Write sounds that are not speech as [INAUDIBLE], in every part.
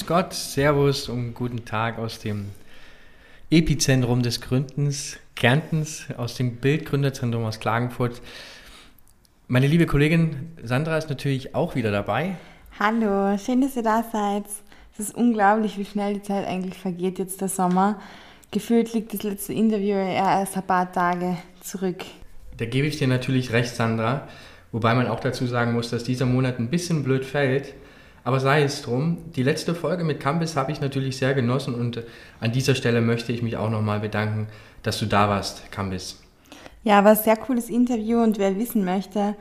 Grüß Gott, Servus und guten Tag aus dem Epizentrum des Gründens, Kärntens, aus dem Bildgründerzentrum aus Klagenfurt. Meine liebe Kollegin Sandra ist natürlich auch wieder dabei. Hallo, schön, dass ihr da seid. Es ist unglaublich, wie schnell die Zeit eigentlich vergeht, jetzt der Sommer. Gefühlt liegt das letzte Interview eher erst ein paar Tage zurück. Da gebe ich dir natürlich recht, Sandra. Wobei man auch dazu sagen muss, dass dieser Monat ein bisschen blöd fällt. Aber sei es drum, die letzte Folge mit Campus habe ich natürlich sehr genossen und an dieser Stelle möchte ich mich auch nochmal bedanken, dass du da warst, Campus. Ja, war ein sehr cooles Interview und wer wissen möchte,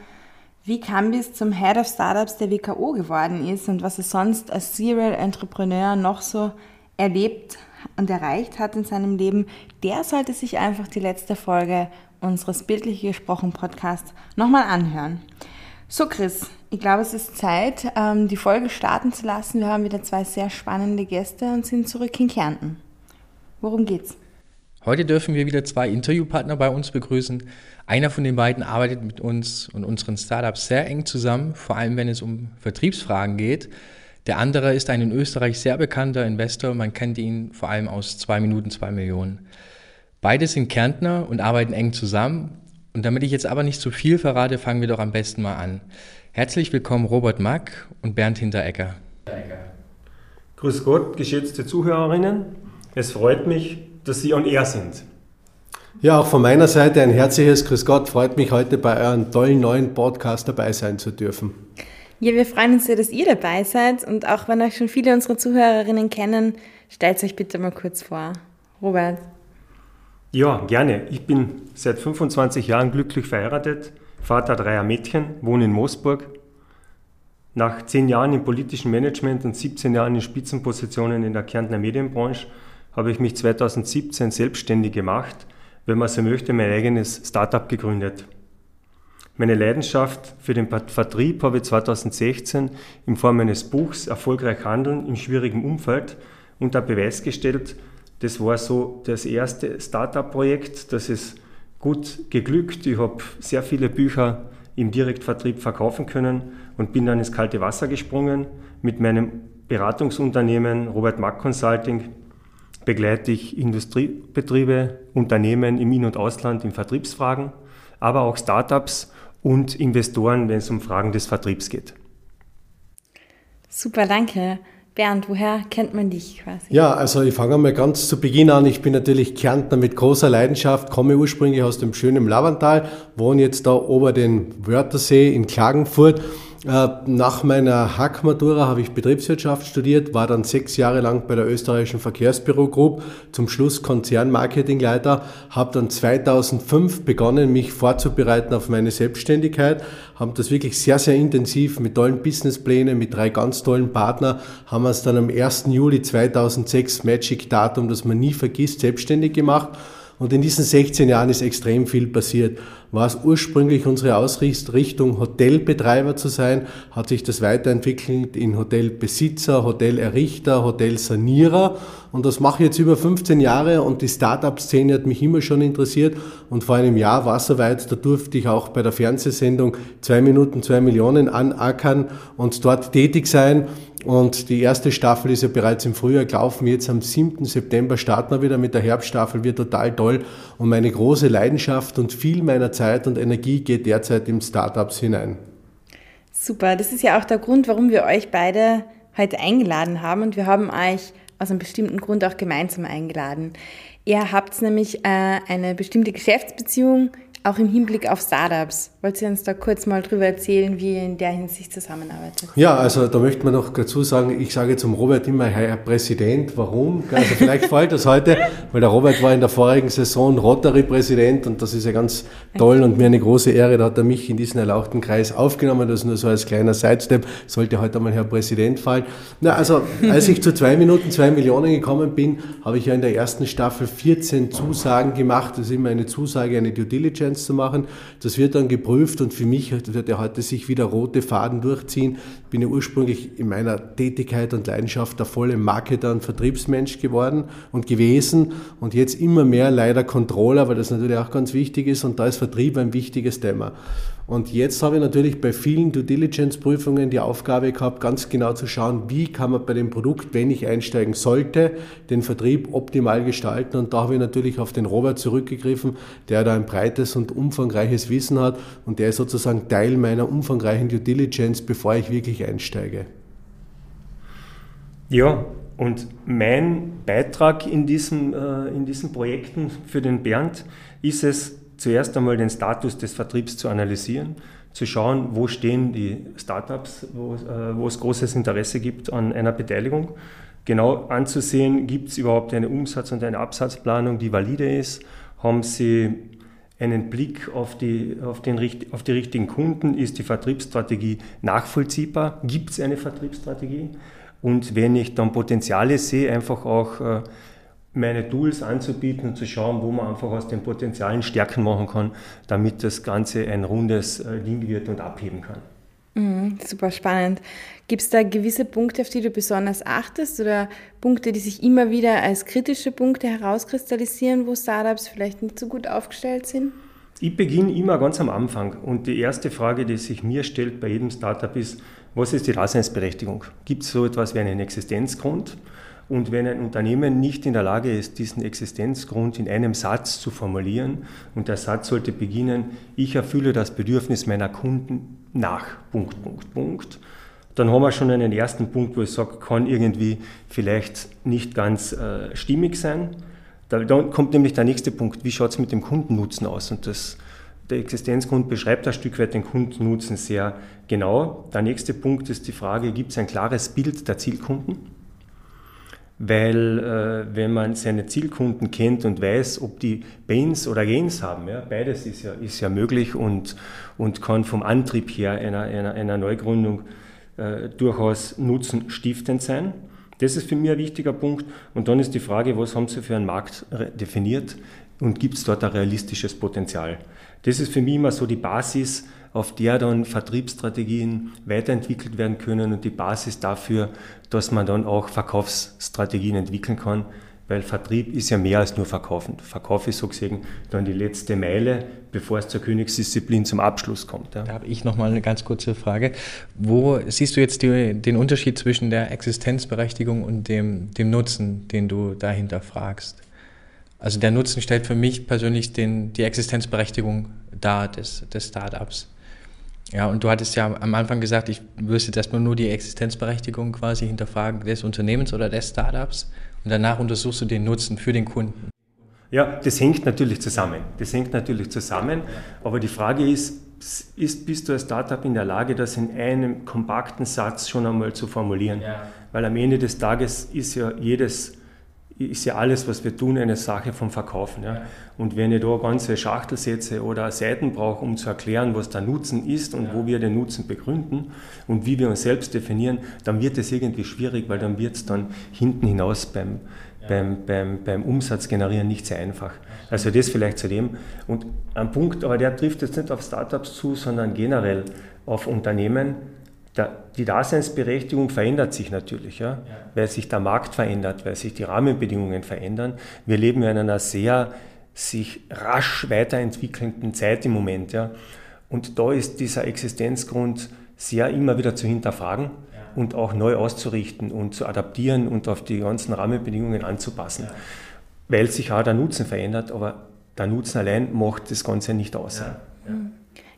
wie Campus zum Head of Startups der WKO geworden ist und was er sonst als Serial Entrepreneur noch so erlebt und erreicht hat in seinem Leben, der sollte sich einfach die letzte Folge unseres Bildlich gesprochen Podcasts nochmal anhören. So, Chris, ich glaube, es ist Zeit, ähm, die Folge starten zu lassen. Wir haben wieder zwei sehr spannende Gäste und sind zurück in Kärnten. Worum geht's? Heute dürfen wir wieder zwei Interviewpartner bei uns begrüßen. Einer von den beiden arbeitet mit uns und unseren Startups sehr eng zusammen, vor allem wenn es um Vertriebsfragen geht. Der andere ist ein in Österreich sehr bekannter Investor. Man kennt ihn vor allem aus zwei Minuten zwei Millionen. Beide sind Kärntner und arbeiten eng zusammen. Und damit ich jetzt aber nicht zu viel verrate, fangen wir doch am besten mal an. Herzlich willkommen Robert Mack und Bernd Hinteregger. Grüß Gott, geschätzte Zuhörerinnen. Es freut mich, dass Sie on air sind. Ja, auch von meiner Seite ein herzliches Grüß Gott. Freut mich heute bei eurem tollen neuen Podcast dabei sein zu dürfen. Ja, wir freuen uns sehr, dass ihr dabei seid und auch wenn euch schon viele unserer Zuhörerinnen kennen, stellt euch bitte mal kurz vor. Robert. Ja, gerne. Ich bin seit 25 Jahren glücklich verheiratet, Vater dreier Mädchen, wohne in Moosburg. Nach zehn Jahren im politischen Management und 17 Jahren in Spitzenpositionen in der Kärntner Medienbranche habe ich mich 2017 selbstständig gemacht, wenn man so möchte, mein eigenes Startup gegründet. Meine Leidenschaft für den Vertrieb habe ich 2016 in Form eines Buchs Erfolgreich handeln im schwierigen Umfeld unter Beweis gestellt, das war so das erste Startup-Projekt, das ist gut geglückt. Ich habe sehr viele Bücher im Direktvertrieb verkaufen können und bin dann ins kalte Wasser gesprungen. Mit meinem Beratungsunternehmen Robert Mack Consulting begleite ich Industriebetriebe, Unternehmen im In- und Ausland in Vertriebsfragen, aber auch Startups und Investoren, wenn es um Fragen des Vertriebs geht. Super, danke. Bernd, woher kennt man dich quasi? Ja, also ich fange mal ganz zu Beginn an. Ich bin natürlich Kärntner mit großer Leidenschaft, komme ursprünglich aus dem schönen Lavantal, wohne jetzt da ober den Wörthersee in Klagenfurt nach meiner Hackmatura habe ich Betriebswirtschaft studiert, war dann sechs Jahre lang bei der österreichischen Verkehrsbüro Group, zum Schluss Konzernmarketingleiter, habe dann 2005 begonnen, mich vorzubereiten auf meine Selbstständigkeit, haben das wirklich sehr, sehr intensiv mit tollen Businessplänen, mit drei ganz tollen Partnern, haben wir es dann am 1. Juli 2006, Magic Datum, das man nie vergisst, selbstständig gemacht und in diesen 16 Jahren ist extrem viel passiert. War es ursprünglich unsere Ausrichtung, Hotelbetreiber zu sein, hat sich das weiterentwickelt in Hotelbesitzer, Hotelerrichter, Hotelsanierer. Und das mache ich jetzt über 15 Jahre und die Startup-Szene hat mich immer schon interessiert. Und vor einem Jahr war es soweit, da durfte ich auch bei der Fernsehsendung zwei Minuten, zwei Millionen anackern und dort tätig sein. Und die erste Staffel ist ja bereits im Frühjahr gelaufen. Jetzt am 7. September starten wir wieder mit der Herbststaffel, wird total toll. Und meine große Leidenschaft und viel meiner Zeit und Energie geht derzeit in Startups hinein. Super, das ist ja auch der Grund, warum wir euch beide heute eingeladen haben. Und wir haben euch aus einem bestimmten Grund auch gemeinsam eingeladen. Ihr habt nämlich äh, eine bestimmte Geschäftsbeziehung auch im Hinblick auf Startups. Wollt ihr uns da kurz mal drüber erzählen, wie ihr in der Hinsicht zusammenarbeitet? Ja, also da möchte man noch dazu sagen, ich sage zum Robert immer Herr Präsident. Warum? Also vielleicht [LAUGHS] fällt das heute, weil der Robert war in der vorigen Saison Rotary-Präsident und das ist ja ganz toll und mir eine große Ehre. Da hat er mich in diesen erlauchten Kreis aufgenommen. Das nur so als kleiner Sidestep. Sollte heute einmal Herr Präsident fallen. Na, also als ich zu zwei Minuten zwei Millionen gekommen bin, habe ich ja in der ersten Staffel 14 Zusagen gemacht. Das ist immer eine Zusage, eine Due Diligence zu machen. Das wird dann geprüft geprüft und für mich wird ja heute sich wieder rote Faden durchziehen. Ich bin ja ursprünglich in meiner Tätigkeit und Leidenschaft der volle Marketer und Vertriebsmensch geworden und gewesen und jetzt immer mehr leider Controller, weil das natürlich auch ganz wichtig ist und da ist Vertrieb ein wichtiges Thema. Und jetzt habe ich natürlich bei vielen Due Diligence Prüfungen die Aufgabe gehabt, ganz genau zu schauen, wie kann man bei dem Produkt, wenn ich einsteigen sollte, den Vertrieb optimal gestalten. Und da habe ich natürlich auf den Robert zurückgegriffen, der da ein breites und umfangreiches Wissen hat und der ist sozusagen Teil meiner umfangreichen Due Diligence, bevor ich wirklich einsteige. Ja, und mein Beitrag in diesen, äh, in diesen Projekten für den Bernd ist es, zuerst einmal den Status des Vertriebs zu analysieren, zu schauen, wo stehen die Startups, wo, äh, wo es großes Interesse gibt an einer Beteiligung. Genau anzusehen, gibt es überhaupt eine Umsatz- und eine Absatzplanung, die valide ist? Haben sie einen Blick auf die, auf, den, auf die richtigen Kunden? Ist die Vertriebsstrategie nachvollziehbar? Gibt es eine Vertriebsstrategie? Und wenn ich dann Potenziale sehe, einfach auch äh, meine Tools anzubieten und zu schauen, wo man einfach aus den Potenzialen Stärken machen kann, damit das Ganze ein rundes äh, Ding wird und abheben kann. Mhm, super spannend. Gibt es da gewisse Punkte, auf die du besonders achtest oder Punkte, die sich immer wieder als kritische Punkte herauskristallisieren, wo Startups vielleicht nicht so gut aufgestellt sind? Ich beginne immer ganz am Anfang und die erste Frage, die sich mir stellt bei jedem Startup ist, was ist die Daseinsberechtigung? Gibt es so etwas wie einen Existenzgrund? Und wenn ein Unternehmen nicht in der Lage ist, diesen Existenzgrund in einem Satz zu formulieren, und der Satz sollte beginnen, ich erfülle das Bedürfnis meiner Kunden nach, Punkt, Punkt, Punkt, dann haben wir schon einen ersten Punkt, wo ich sage, kann irgendwie vielleicht nicht ganz äh, stimmig sein. Da, dann kommt nämlich der nächste Punkt, wie schaut es mit dem Kundennutzen aus? Und das, der Existenzgrund beschreibt ein Stück weit den Kundennutzen sehr genau. Der nächste Punkt ist die Frage, gibt es ein klares Bild der Zielkunden? Weil äh, wenn man seine Zielkunden kennt und weiß, ob die Pains oder Gains haben, ja, beides ist ja, ist ja möglich und, und kann vom Antrieb her einer, einer, einer Neugründung äh, durchaus nutzenstiftend sein. Das ist für mich ein wichtiger Punkt. Und dann ist die Frage, was haben Sie für einen Markt definiert und gibt es dort ein realistisches Potenzial? Das ist für mich immer so die Basis, auf der dann Vertriebsstrategien weiterentwickelt werden können und die Basis dafür, dass man dann auch Verkaufsstrategien entwickeln kann, weil Vertrieb ist ja mehr als nur Verkaufen. Verkauf ist so gesehen dann die letzte Meile, bevor es zur Königsdisziplin zum Abschluss kommt. Ja. Da habe ich nochmal eine ganz kurze Frage. Wo siehst du jetzt die, den Unterschied zwischen der Existenzberechtigung und dem, dem Nutzen, den du dahinter fragst? Also der Nutzen stellt für mich persönlich den, die Existenzberechtigung dar des, des Startups. Ja, und du hattest ja am Anfang gesagt, ich würde jetzt erstmal nur die Existenzberechtigung quasi hinterfragen des Unternehmens oder des Startups und danach untersuchst du den Nutzen für den Kunden. Ja, das hängt natürlich zusammen. Das hängt natürlich zusammen. Aber die Frage ist, ist bist du als Startup in der Lage, das in einem kompakten Satz schon einmal zu formulieren? Ja. Weil am Ende des Tages ist ja jedes ist ja alles, was wir tun, eine Sache vom Verkaufen. Ja. Und wenn ich da ganze Schachtelsätze oder Seiten brauche, um zu erklären, was der Nutzen ist und ja. wo wir den Nutzen begründen und wie wir uns selbst definieren, dann wird es irgendwie schwierig, weil dann wird es dann hinten hinaus beim, ja. beim, beim, beim Umsatz generieren nicht sehr einfach. Also das vielleicht zu dem. Und ein Punkt, aber der trifft jetzt nicht auf Startups zu, sondern generell auf Unternehmen, die Daseinsberechtigung verändert sich natürlich, ja? ja? weil sich der Markt verändert, weil sich die Rahmenbedingungen verändern. Wir leben ja in einer sehr sich rasch weiterentwickelnden Zeit im Moment. Ja? Und da ist dieser Existenzgrund sehr immer wieder zu hinterfragen ja. und auch neu auszurichten und zu adaptieren und auf die ganzen Rahmenbedingungen anzupassen, ja. weil sich auch der Nutzen verändert, aber der Nutzen allein macht das Ganze nicht aus. Ja. Ja,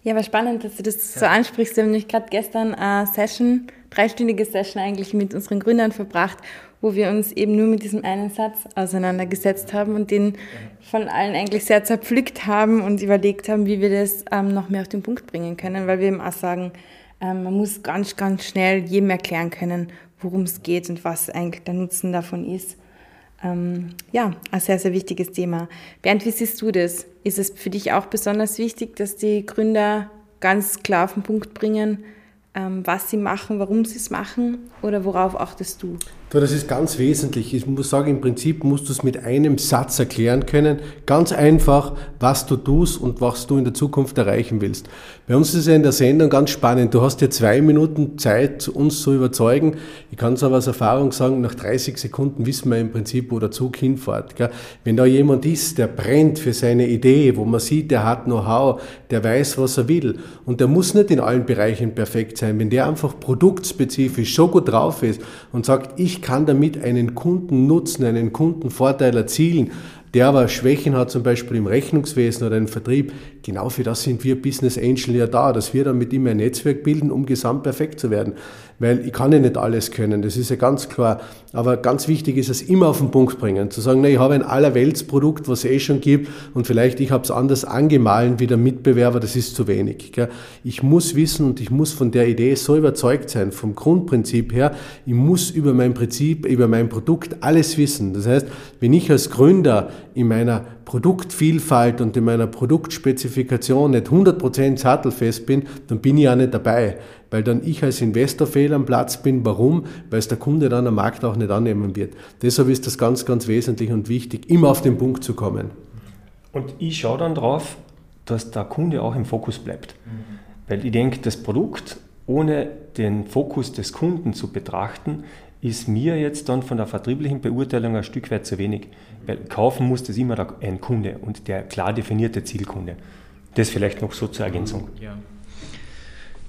war spannend, dass du das so ansprichst. Wir haben nämlich gerade gestern eine Session, dreistündige Session eigentlich mit unseren Gründern verbracht, wo wir uns eben nur mit diesem einen Satz auseinandergesetzt haben und den von allen eigentlich sehr zerpflückt haben und überlegt haben, wie wir das ähm, noch mehr auf den Punkt bringen können, weil wir eben auch sagen, ähm, man muss ganz, ganz schnell jedem erklären können, worum es geht und was eigentlich der Nutzen davon ist. Ähm, ja, ein sehr, sehr wichtiges Thema. Bernd, wie siehst du das? Ist es für dich auch besonders wichtig, dass die Gründer ganz klar auf den Punkt bringen, ähm, was sie machen, warum sie es machen oder worauf achtest du? Das ist ganz wesentlich. Ich muss sagen, im Prinzip musst du es mit einem Satz erklären können. Ganz einfach, was du tust und was du in der Zukunft erreichen willst. Bei uns ist es ja in der Sendung ganz spannend. Du hast ja zwei Minuten Zeit, uns zu überzeugen. Ich kann es aber aus Erfahrung sagen, nach 30 Sekunden wissen wir im Prinzip, wo der Zug hinfährt. Wenn da jemand ist, der brennt für seine Idee, wo man sieht, der hat Know-how, der weiß, was er will und der muss nicht in allen Bereichen perfekt sein. Wenn der einfach produktspezifisch so gut drauf ist und sagt, ich kann damit einen Kunden nutzen, einen Kundenvorteil erzielen, der aber Schwächen hat, zum Beispiel im Rechnungswesen oder im Vertrieb, genau für das sind wir Business Angel ja da, dass wir dann mit ihm ein Netzwerk bilden, um gesamt perfekt zu werden. Weil ich kann ja nicht alles können, das ist ja ganz klar. Aber ganz wichtig ist es immer auf den Punkt bringen, zu sagen, na, ich habe ein Allerweltsprodukt, was es eh schon gibt und vielleicht ich habe es anders angemahlen wie der Mitbewerber, das ist zu wenig. Gell? Ich muss wissen und ich muss von der Idee so überzeugt sein, vom Grundprinzip her, ich muss über mein Prinzip, über mein Produkt alles wissen. Das heißt, wenn ich als Gründer in meiner Produktvielfalt und in meiner Produktspezifikation nicht 100% sattelfest bin, dann bin ich ja nicht dabei, weil dann ich als Investor fehl am Platz bin. Warum? Weil es der Kunde dann am Markt auch nicht annehmen wird. Deshalb ist das ganz, ganz wesentlich und wichtig, immer auf den Punkt zu kommen. Und ich schaue dann drauf, dass der Kunde auch im Fokus bleibt. Mhm. Weil ich denke, das Produkt ohne den Fokus des Kunden zu betrachten, ist mir jetzt dann von der vertrieblichen Beurteilung ein Stück weit zu wenig. Weil kaufen muss das immer ein Kunde und der klar definierte Zielkunde. Das vielleicht noch so zur Ergänzung. Ja.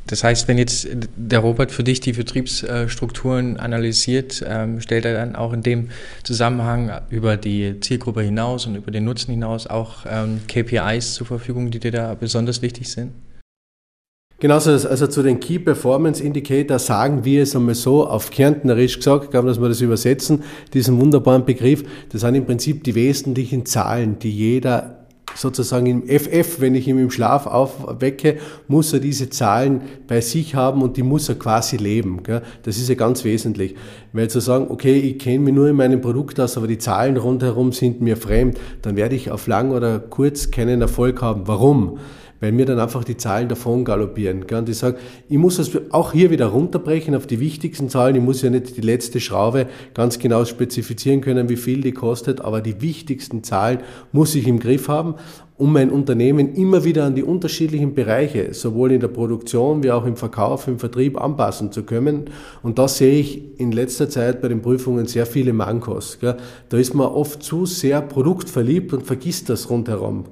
Das heißt, wenn jetzt der Robert für dich die Vertriebsstrukturen analysiert, ähm, stellt er dann auch in dem Zusammenhang über die Zielgruppe hinaus und über den Nutzen hinaus auch ähm, KPIs zur Verfügung, die dir da besonders wichtig sind? Genauso, also zu den Key Performance Indicator sagen wir es einmal so, auf Kärntnerisch gesagt, dass wir das übersetzen, diesen wunderbaren Begriff, das sind im Prinzip die wesentlichen Zahlen, die jeder sozusagen im FF, wenn ich ihn im Schlaf aufwecke, muss er diese Zahlen bei sich haben und die muss er quasi leben. Gell? Das ist ja ganz wesentlich. Weil zu sagen, okay, ich kenne mich nur in meinem Produkt aus, aber die Zahlen rundherum sind mir fremd, dann werde ich auf lang oder kurz keinen Erfolg haben. Warum? Weil mir dann einfach die Zahlen davon galoppieren. Und ich sage, ich muss es auch hier wieder runterbrechen auf die wichtigsten Zahlen. Ich muss ja nicht die letzte Schraube ganz genau spezifizieren können, wie viel die kostet, aber die wichtigsten Zahlen muss ich im Griff haben um mein Unternehmen immer wieder an die unterschiedlichen Bereiche, sowohl in der Produktion wie auch im Verkauf, im Vertrieb anpassen zu können. Und da sehe ich in letzter Zeit bei den Prüfungen sehr viele Mankos. Da ist man oft zu sehr produktverliebt und vergisst das rundherum.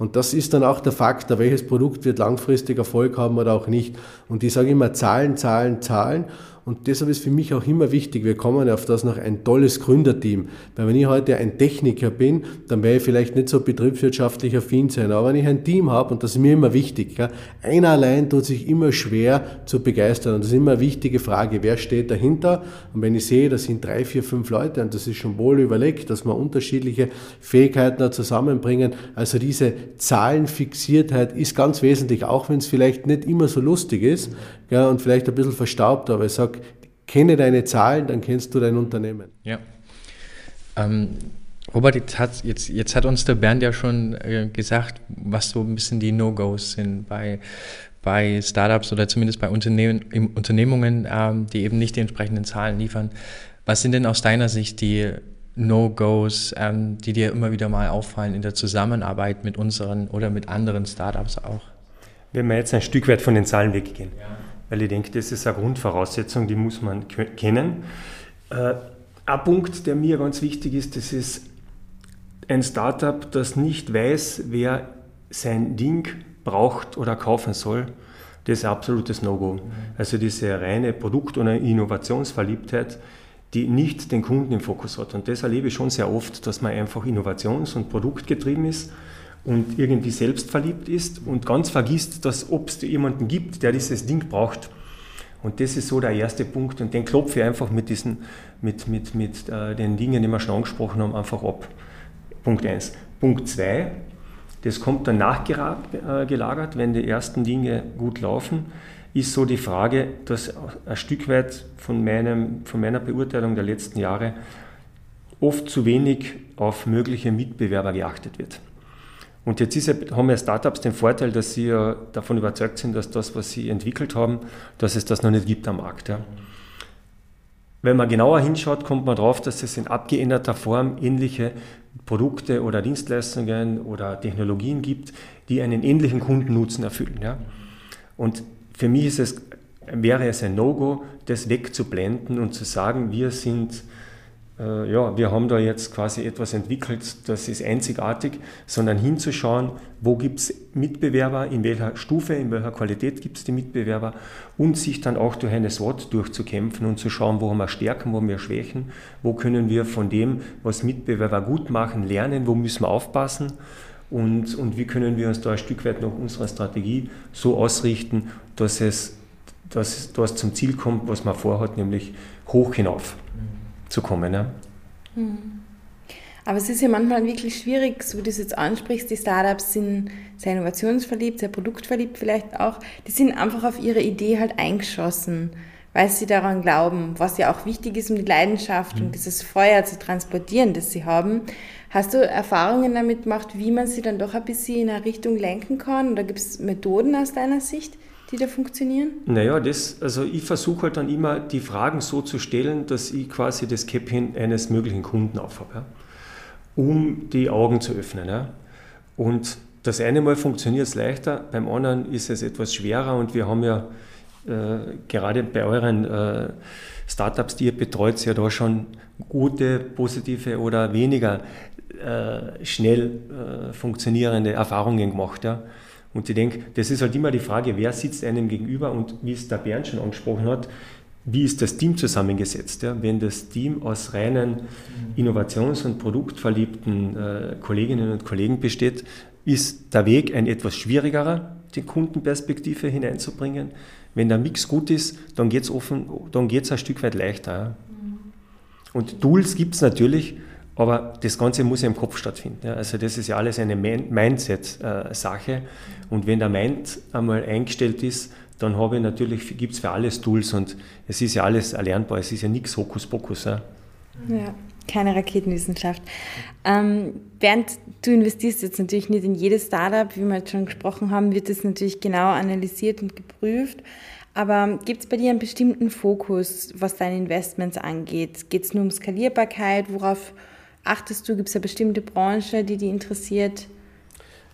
Und das ist dann auch der Faktor, welches Produkt wird langfristig Erfolg haben oder auch nicht. Und ich sage immer Zahlen, Zahlen, Zahlen. Und deshalb ist für mich auch immer wichtig, wir kommen auf das noch ein tolles Gründerteam. Weil wenn ich heute ein Techniker bin, dann werde ich vielleicht nicht so betriebswirtschaftlich affin sein. Aber wenn ich ein Team habe, und das ist mir immer wichtig, ja, einer allein tut sich immer schwer zu begeistern. Und das ist immer eine wichtige Frage, wer steht dahinter? Und wenn ich sehe, das sind drei, vier, fünf Leute, und das ist schon wohl überlegt, dass wir unterschiedliche Fähigkeiten zusammenbringen. Also diese Zahlenfixiertheit ist ganz wesentlich, auch wenn es vielleicht nicht immer so lustig ist ja, und vielleicht ein bisschen verstaubt, aber ich sage, kenne deine Zahlen, dann kennst du dein Unternehmen. Ja. Ähm, Robert, jetzt hat, jetzt, jetzt hat uns der Bernd ja schon äh, gesagt, was so ein bisschen die No-Gos sind bei, bei Startups oder zumindest bei Unternehmen, Unternehmungen, ähm, die eben nicht die entsprechenden Zahlen liefern. Was sind denn aus deiner Sicht die No-Gos, ähm, die dir immer wieder mal auffallen in der Zusammenarbeit mit unseren oder mit anderen Startups auch? Wenn wir jetzt ein Stück weit von den Zahlen weggehen. Ja weil ich denke, das ist eine Grundvoraussetzung, die muss man kennen. Äh, ein Punkt, der mir ganz wichtig ist, das ist ein Startup, das nicht weiß, wer sein Ding braucht oder kaufen soll. Das ist ein absolutes No-Go. Also diese reine Produkt- oder Innovationsverliebtheit, die nicht den Kunden im Fokus hat. Und das erlebe ich schon sehr oft, dass man einfach innovations- und produktgetrieben ist und irgendwie selbstverliebt ist und ganz vergisst, dass ob es jemanden gibt, der dieses Ding braucht. Und das ist so der erste Punkt und den klopfe ich einfach mit, diesen, mit, mit, mit äh, den Dingen, die wir schon angesprochen haben, einfach ab. Punkt 1. Punkt 2, das kommt dann nachgelagert, wenn die ersten Dinge gut laufen, ist so die Frage, dass ein Stück weit von, meinem, von meiner Beurteilung der letzten Jahre oft zu wenig auf mögliche Mitbewerber geachtet wird. Und jetzt ist haben ja Startups den Vorteil, dass sie ja davon überzeugt sind, dass das, was sie entwickelt haben, dass es das noch nicht gibt am Markt. Ja. Wenn man genauer hinschaut, kommt man darauf, dass es in abgeänderter Form ähnliche Produkte oder Dienstleistungen oder Technologien gibt, die einen ähnlichen Kundennutzen erfüllen. Ja. Und für mich es, wäre es ein No-Go, das wegzublenden und zu sagen, wir sind äh, ja, wir haben da jetzt quasi etwas entwickelt, das ist einzigartig, sondern hinzuschauen, wo gibt es Mitbewerber, in welcher Stufe, in welcher Qualität gibt es die Mitbewerber und sich dann auch durch eine SWOT durchzukämpfen und zu schauen, wo haben wir Stärken, wo haben wir Schwächen, wo können wir von dem, was Mitbewerber gut machen, lernen, wo müssen wir aufpassen und, und wie können wir uns da ein Stück weit noch unsere Strategie so ausrichten, dass es dass das zum Ziel kommt, was man vorhat, nämlich hoch hinauf zu kommen. Ja. Hm. Aber es ist ja manchmal wirklich schwierig, so wie du es jetzt ansprichst, die Startups sind sehr innovationsverliebt, sehr produktverliebt vielleicht auch, die sind einfach auf ihre Idee halt eingeschossen, weil sie daran glauben, was ja auch wichtig ist, um die Leidenschaft mhm. und dieses Feuer zu transportieren, das sie haben. Hast du Erfahrungen damit gemacht, wie man sie dann doch ein bisschen in eine Richtung lenken kann? Oder gibt es Methoden aus deiner Sicht? Die da funktionieren? Naja, das, also ich versuche halt dann immer die Fragen so zu stellen, dass ich quasi das Käppchen eines möglichen Kunden aufhabe, ja, um die Augen zu öffnen. Ja. Und das eine Mal funktioniert es leichter, beim anderen ist es etwas schwerer und wir haben ja äh, gerade bei euren äh, Startups, die ihr betreut, ja da schon gute, positive oder weniger äh, schnell äh, funktionierende Erfahrungen gemacht. Ja. Und ich denke, das ist halt immer die Frage, wer sitzt einem gegenüber und wie es der Bernd schon angesprochen hat, wie ist das Team zusammengesetzt? Ja? Wenn das Team aus reinen innovations- und produktverliebten äh, Kolleginnen und Kollegen besteht, ist der Weg ein etwas schwierigerer, die Kundenperspektive hineinzubringen. Wenn der Mix gut ist, dann geht es dann ein Stück weit leichter. Ja? Und Tools gibt es natürlich, aber das Ganze muss ja im Kopf stattfinden. Ja. Also das ist ja alles eine Mindset-Sache. Und wenn der Mind einmal eingestellt ist, dann habe ich natürlich, gibt es für alles Tools und es ist ja alles erlernbar. Es ist ja nichts Hokuspokus. Ja. ja, keine Raketenwissenschaft. Ähm, Bernd, du investierst jetzt natürlich nicht in jedes Startup, wie wir jetzt schon gesprochen haben, wird das natürlich genau analysiert und geprüft. Aber gibt es bei dir einen bestimmten Fokus, was deine Investments angeht? Geht es nur um Skalierbarkeit? Worauf achtest du? Gibt es eine bestimmte Branche, die dich interessiert?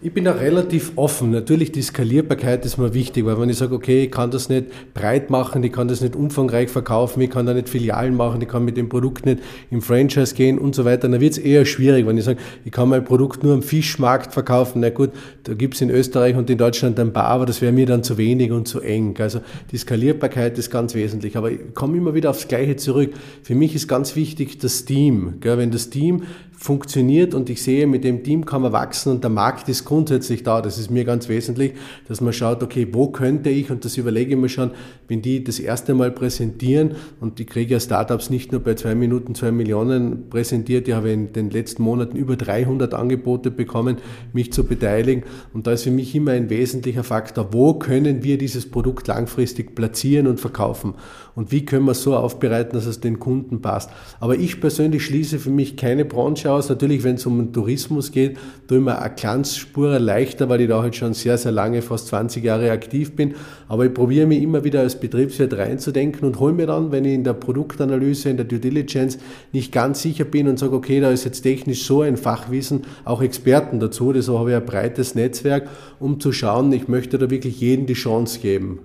Ich bin da relativ offen. Natürlich die Skalierbarkeit ist mir wichtig, weil wenn ich sage, okay, ich kann das nicht breit machen, ich kann das nicht umfangreich verkaufen, ich kann da nicht Filialen machen, ich kann mit dem Produkt nicht im Franchise gehen und so weiter, dann wird es eher schwierig. Wenn ich sage, ich kann mein Produkt nur am Fischmarkt verkaufen, na gut, da gibt es in Österreich und in Deutschland ein paar, aber das wäre mir dann zu wenig und zu eng. Also die Skalierbarkeit ist ganz wesentlich. Aber ich komme immer wieder aufs Gleiche zurück. Für mich ist ganz wichtig das Team. Wenn das Team funktioniert und ich sehe, mit dem Team kann man wachsen und der Markt ist grundsätzlich da. Das ist mir ganz wesentlich, dass man schaut, okay, wo könnte ich, und das überlege ich mir schon, wenn die das erste Mal präsentieren und ich kriege ja Startups nicht nur bei zwei Minuten zwei Millionen präsentiert, ich habe in den letzten Monaten über 300 Angebote bekommen, mich zu beteiligen und da ist für mich immer ein wesentlicher Faktor, wo können wir dieses Produkt langfristig platzieren und verkaufen und wie können wir es so aufbereiten, dass es den Kunden passt. Aber ich persönlich schließe für mich keine Branche aus. Natürlich, wenn es um Tourismus geht, tue ich mir eine Glanzspur leichter, weil ich da halt schon sehr, sehr lange, fast 20 Jahre aktiv bin. Aber ich probiere mich immer wieder als Betriebswirt reinzudenken und hole mir dann, wenn ich in der Produktanalyse, in der Due Diligence nicht ganz sicher bin und sage, okay, da ist jetzt technisch so ein Fachwissen, auch Experten dazu, das habe ich ein breites Netzwerk, um zu schauen, ich möchte da wirklich jedem die Chance geben.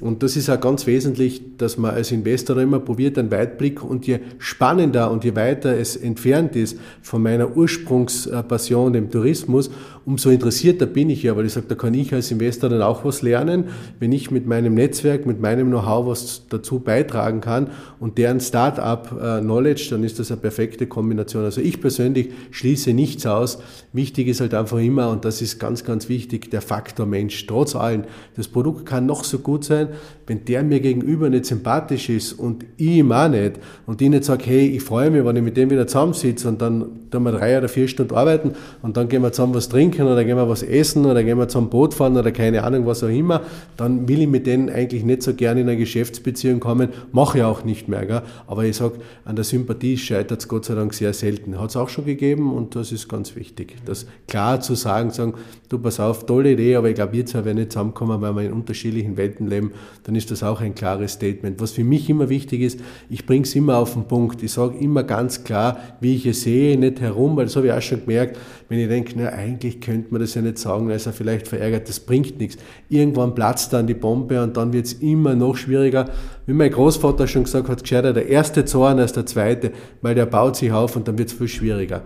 Und das ist auch ganz wesentlich, dass man als Investor immer probiert, einen Weitblick und je spannender und je weiter es entfernt ist von meiner Ursprungspassion, dem Tourismus, umso interessierter bin ich ja, weil ich sage, da kann ich als Investor dann auch was lernen, wenn ich mit meinem Netzwerk, mit meinem Know-how was dazu beitragen kann und deren Start-up-Knowledge, dann ist das eine perfekte Kombination. Also ich persönlich schließe nichts aus. Wichtig ist halt einfach immer, und das ist ganz, ganz wichtig, der Faktor Mensch. Trotz allem, das Produkt kann noch so gut sein, wenn der mir gegenüber nicht sympathisch ist und ich ihm auch nicht und ich nicht sage, hey, ich freue mich, wenn ich mit dem wieder zusammensitze und dann tun wir drei oder vier Stunden arbeiten und dann gehen wir zusammen was trinken oder gehen wir was essen oder gehen wir zum Boot fahren oder keine Ahnung, was auch immer, dann will ich mit denen eigentlich nicht so gerne in eine Geschäftsbeziehung kommen, mache ich auch nicht mehr. Gell? Aber ich sage, an der Sympathie scheitert es Gott sei Dank sehr selten. Hat es auch schon gegeben und das ist ganz wichtig. Das klar zu sagen, sagen, du pass auf, tolle Idee, aber ich glaube, wir zwei werden nicht zusammenkommen, weil wir in unterschiedlichen Welten leben, dann ist das auch ein klares Statement. Was für mich immer wichtig ist, ich bringe es immer auf den Punkt. Ich sage immer ganz klar, wie ich es sehe, nicht herum, weil das habe ich auch schon gemerkt, wenn ich denke, na, eigentlich könnte man das ja nicht sagen, dann ist er vielleicht verärgert, das bringt nichts. Irgendwann platzt dann die Bombe und dann wird es immer noch schwieriger. Wie mein Großvater schon gesagt hat, gescheiter der erste Zorn als der zweite, weil der baut sich auf und dann wird es viel schwieriger.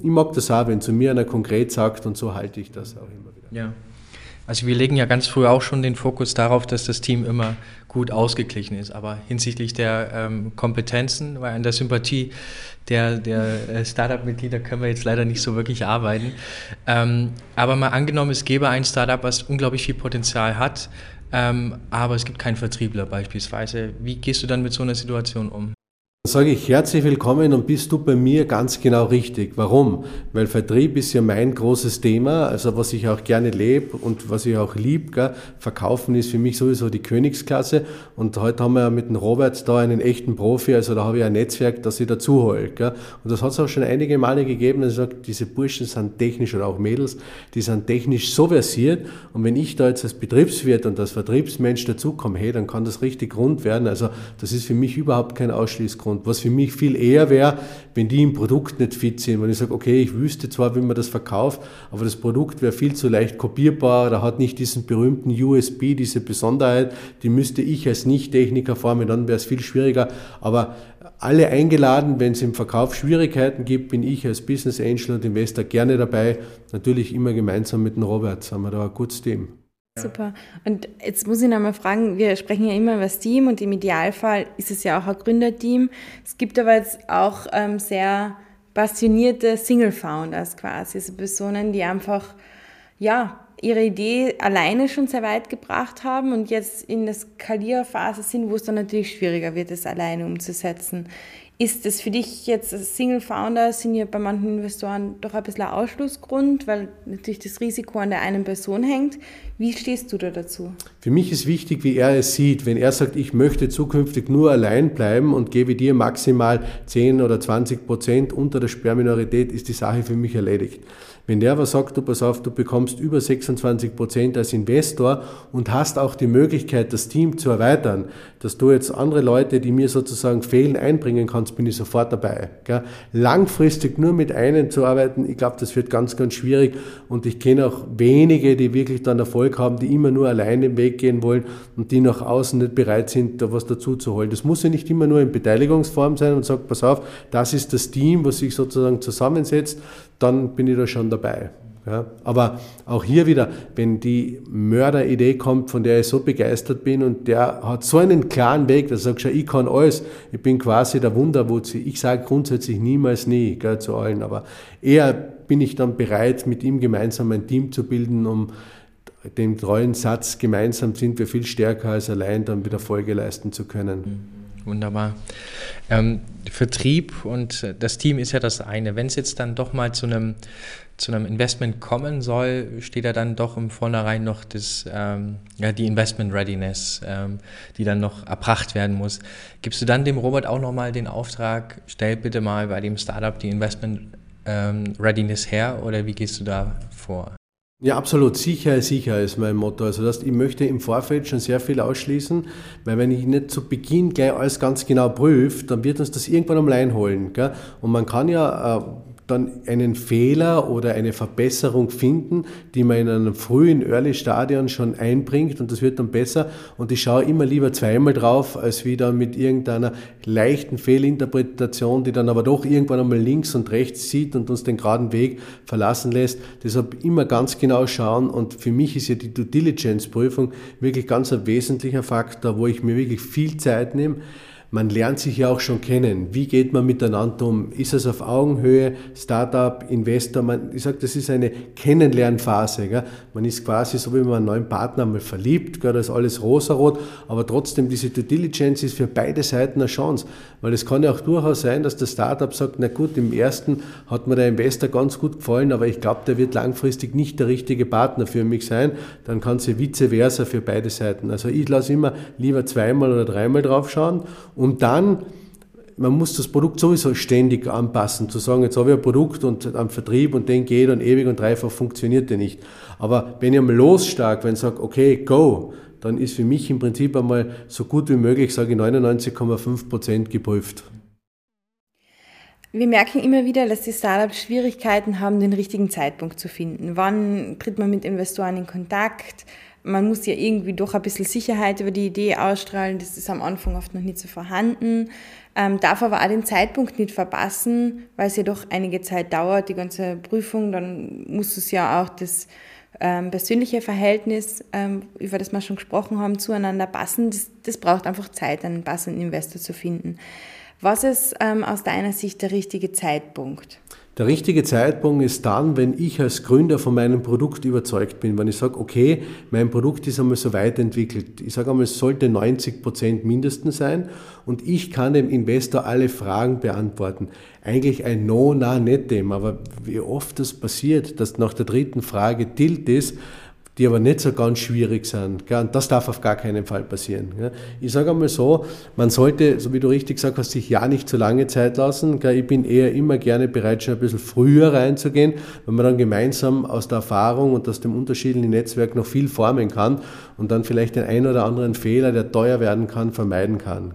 Ich mag das auch, wenn zu mir einer konkret sagt und so halte ich das auch immer wieder. Ja. Also wir legen ja ganz früh auch schon den Fokus darauf, dass das Team immer gut ausgeglichen ist. Aber hinsichtlich der ähm, Kompetenzen, weil an der Sympathie der, der äh, Startup-Mitglieder können wir jetzt leider nicht so wirklich arbeiten. Ähm, aber mal angenommen, es gäbe ein Startup, was unglaublich viel Potenzial hat, ähm, aber es gibt keinen Vertriebler beispielsweise. Wie gehst du dann mit so einer Situation um? Sage ich herzlich willkommen und bist du bei mir ganz genau richtig. Warum? Weil Vertrieb ist ja mein großes Thema, also was ich auch gerne lebe und was ich auch liebe. Verkaufen ist für mich sowieso die Königsklasse und heute haben wir ja mit dem Robert da einen echten Profi, also da habe ich ein Netzwerk, das ich dazu hole. Und das hat es auch schon einige Male gegeben, dass ich sage, diese Burschen sind technisch oder auch Mädels, die sind technisch so versiert und wenn ich da jetzt als Betriebswirt und als Vertriebsmensch dazukomme, hey, dann kann das richtig rund werden. Also das ist für mich überhaupt kein Ausschließgrund. Und was für mich viel eher wäre, wenn die im Produkt nicht fit sind, wenn ich sage, okay, ich wüsste zwar, wie man das verkauft, aber das Produkt wäre viel zu leicht kopierbar oder hat nicht diesen berühmten USB, diese Besonderheit, die müsste ich als Nicht-Techniker formen, dann wäre es viel schwieriger. Aber alle eingeladen, wenn es im Verkauf Schwierigkeiten gibt, bin ich als Business Angel und Investor gerne dabei. Natürlich immer gemeinsam mit dem Robert, haben wir da ein gutes Team. Super. Und jetzt muss ich noch mal fragen, wir sprechen ja immer über das Team und im Idealfall ist es ja auch ein Gründerteam. Es gibt aber jetzt auch ähm, sehr passionierte Single-Founders quasi, also Personen, die einfach, ja, ihre Idee alleine schon sehr weit gebracht haben und jetzt in der Skalierphase sind, wo es dann natürlich schwieriger wird, es alleine umzusetzen. Ist das für dich jetzt als Single Founder, sind ja bei manchen Investoren doch ein bisschen ein Ausschlussgrund, weil natürlich das Risiko an der einen Person hängt. Wie stehst du da dazu? Für mich ist wichtig, wie er es sieht. Wenn er sagt, ich möchte zukünftig nur allein bleiben und gebe dir maximal 10 oder 20 Prozent unter der Sperrminorität, ist die Sache für mich erledigt. Wenn der aber sagt, du pass auf, du bekommst über 26 Prozent als Investor und hast auch die Möglichkeit, das Team zu erweitern, dass du jetzt andere Leute, die mir sozusagen fehlen, einbringen kannst, bin ich sofort dabei. Gell? Langfristig nur mit einem zu arbeiten, ich glaube, das wird ganz, ganz schwierig und ich kenne auch wenige, die wirklich dann Erfolg haben, die immer nur alleine den Weg gehen wollen und die nach außen nicht bereit sind, da was dazu zu holen. Das muss ja nicht immer nur in Beteiligungsform sein und sagt, pass auf, das ist das Team, was sich sozusagen zusammensetzt, dann bin ich da schon dabei. Ja, aber auch hier wieder, wenn die Mörderidee kommt, von der ich so begeistert bin und der hat so einen klaren Weg, dass er sagt, ich kann alles, ich bin quasi der Wunderwutzi. Ich sage grundsätzlich niemals nie gell, zu allen, aber eher bin ich dann bereit, mit ihm gemeinsam ein Team zu bilden, um den treuen Satz, gemeinsam sind wir viel stärker als allein, dann wieder Folge leisten zu können. Wunderbar. Ähm, Vertrieb und das Team ist ja das eine. Wenn es jetzt dann doch mal zu einem, zu einem Investment kommen soll, steht da dann doch im Vornherein noch das, ähm, ja, die Investment Readiness, ähm, die dann noch erbracht werden muss. Gibst du dann dem Robert auch nochmal den Auftrag, stell bitte mal bei dem Startup die Investment ähm, Readiness her oder wie gehst du da vor? Ja, absolut. Sicher, sicher ist mein Motto. Also das, ich möchte im Vorfeld schon sehr viel ausschließen, weil wenn ich nicht zu Beginn gleich alles ganz genau prüfe, dann wird uns das irgendwann am Lein holen. Gell? Und man kann ja äh, dann einen Fehler oder eine Verbesserung finden, die man in einem frühen Early Stadion schon einbringt und das wird dann besser und ich schaue immer lieber zweimal drauf, als wieder mit irgendeiner leichten Fehlinterpretation, die dann aber doch irgendwann einmal links und rechts sieht und uns den geraden Weg verlassen lässt. Deshalb immer ganz genau schauen und für mich ist ja die Due Diligence Prüfung wirklich ganz ein wesentlicher Faktor, wo ich mir wirklich viel Zeit nehme man lernt sich ja auch schon kennen. Wie geht man miteinander um? Ist es auf Augenhöhe, Startup, Investor? Man, ich sage, das ist eine Kennenlernphase. Gell? Man ist quasi so, wie man einen neuen Partner mal verliebt, gell? da ist alles rosarot, aber trotzdem diese Due Diligence ist für beide Seiten eine Chance, weil es kann ja auch durchaus sein, dass das Startup sagt, na gut, im ersten hat mir der Investor ganz gut gefallen, aber ich glaube, der wird langfristig nicht der richtige Partner für mich sein. Dann kann es ja vice versa für beide Seiten. Also ich lasse immer lieber zweimal oder dreimal drauf schauen und dann, man muss das Produkt sowieso ständig anpassen, zu sagen, jetzt habe ich ein Produkt und am Vertrieb und den geht und ewig und dreifach funktioniert der nicht. Aber wenn ich einmal losstark, wenn ich sage, okay, go, dann ist für mich im Prinzip einmal so gut wie möglich, sage ich 99,5 Prozent geprüft. Wir merken immer wieder, dass die Startups Schwierigkeiten haben, den richtigen Zeitpunkt zu finden. Wann tritt man mit Investoren in Kontakt? Man muss ja irgendwie doch ein bisschen Sicherheit über die Idee ausstrahlen. Das ist am Anfang oft noch nicht so vorhanden. Ähm, darf aber auch den Zeitpunkt nicht verpassen, weil es ja doch einige Zeit dauert, die ganze Prüfung. Dann muss es ja auch das ähm, persönliche Verhältnis, ähm, über das wir schon gesprochen haben, zueinander passen. Das, das braucht einfach Zeit, einen passenden Investor zu finden. Was ist ähm, aus deiner Sicht der richtige Zeitpunkt? Der richtige Zeitpunkt ist dann, wenn ich als Gründer von meinem Produkt überzeugt bin, wenn ich sage, okay, mein Produkt ist einmal so weit entwickelt. Ich sage einmal, es sollte 90 Prozent mindestens sein und ich kann dem Investor alle Fragen beantworten. Eigentlich ein No, na, dem, aber wie oft das passiert, dass nach der dritten Frage tilt ist, die aber nicht so ganz schwierig sind. Und das darf auf gar keinen Fall passieren. Ich sage einmal so, man sollte, so wie du richtig gesagt hast, sich ja nicht zu lange Zeit lassen. Ich bin eher immer gerne bereit, schon ein bisschen früher reinzugehen, wenn man dann gemeinsam aus der Erfahrung und aus dem unterschiedlichen Netzwerk noch viel formen kann und dann vielleicht den einen oder anderen Fehler, der teuer werden kann, vermeiden kann.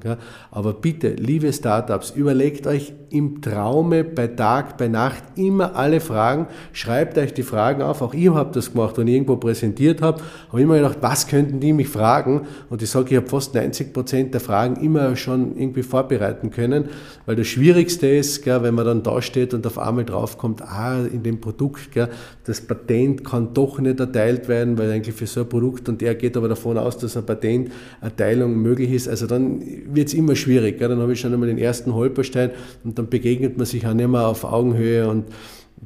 Aber bitte, liebe Startups, überlegt euch im Traume, bei Tag, bei Nacht immer alle Fragen, schreibt euch die Fragen auf. Auch ich habe das gemacht, ich irgendwo präsentiert präsentiert habe, habe ich immer gedacht, was könnten die mich fragen? Und ich sage, ich habe fast 90 Prozent der Fragen immer schon irgendwie vorbereiten können, weil das Schwierigste ist, gell, wenn man dann da steht und auf einmal draufkommt, ah, in dem Produkt, gell, das Patent kann doch nicht erteilt werden, weil eigentlich für so ein Produkt und er geht aber davon aus, dass eine Patenterteilung möglich ist. Also dann wird es immer schwierig. Gell. Dann habe ich schon einmal den ersten Holperstein und dann begegnet man sich auch nicht mehr auf Augenhöhe und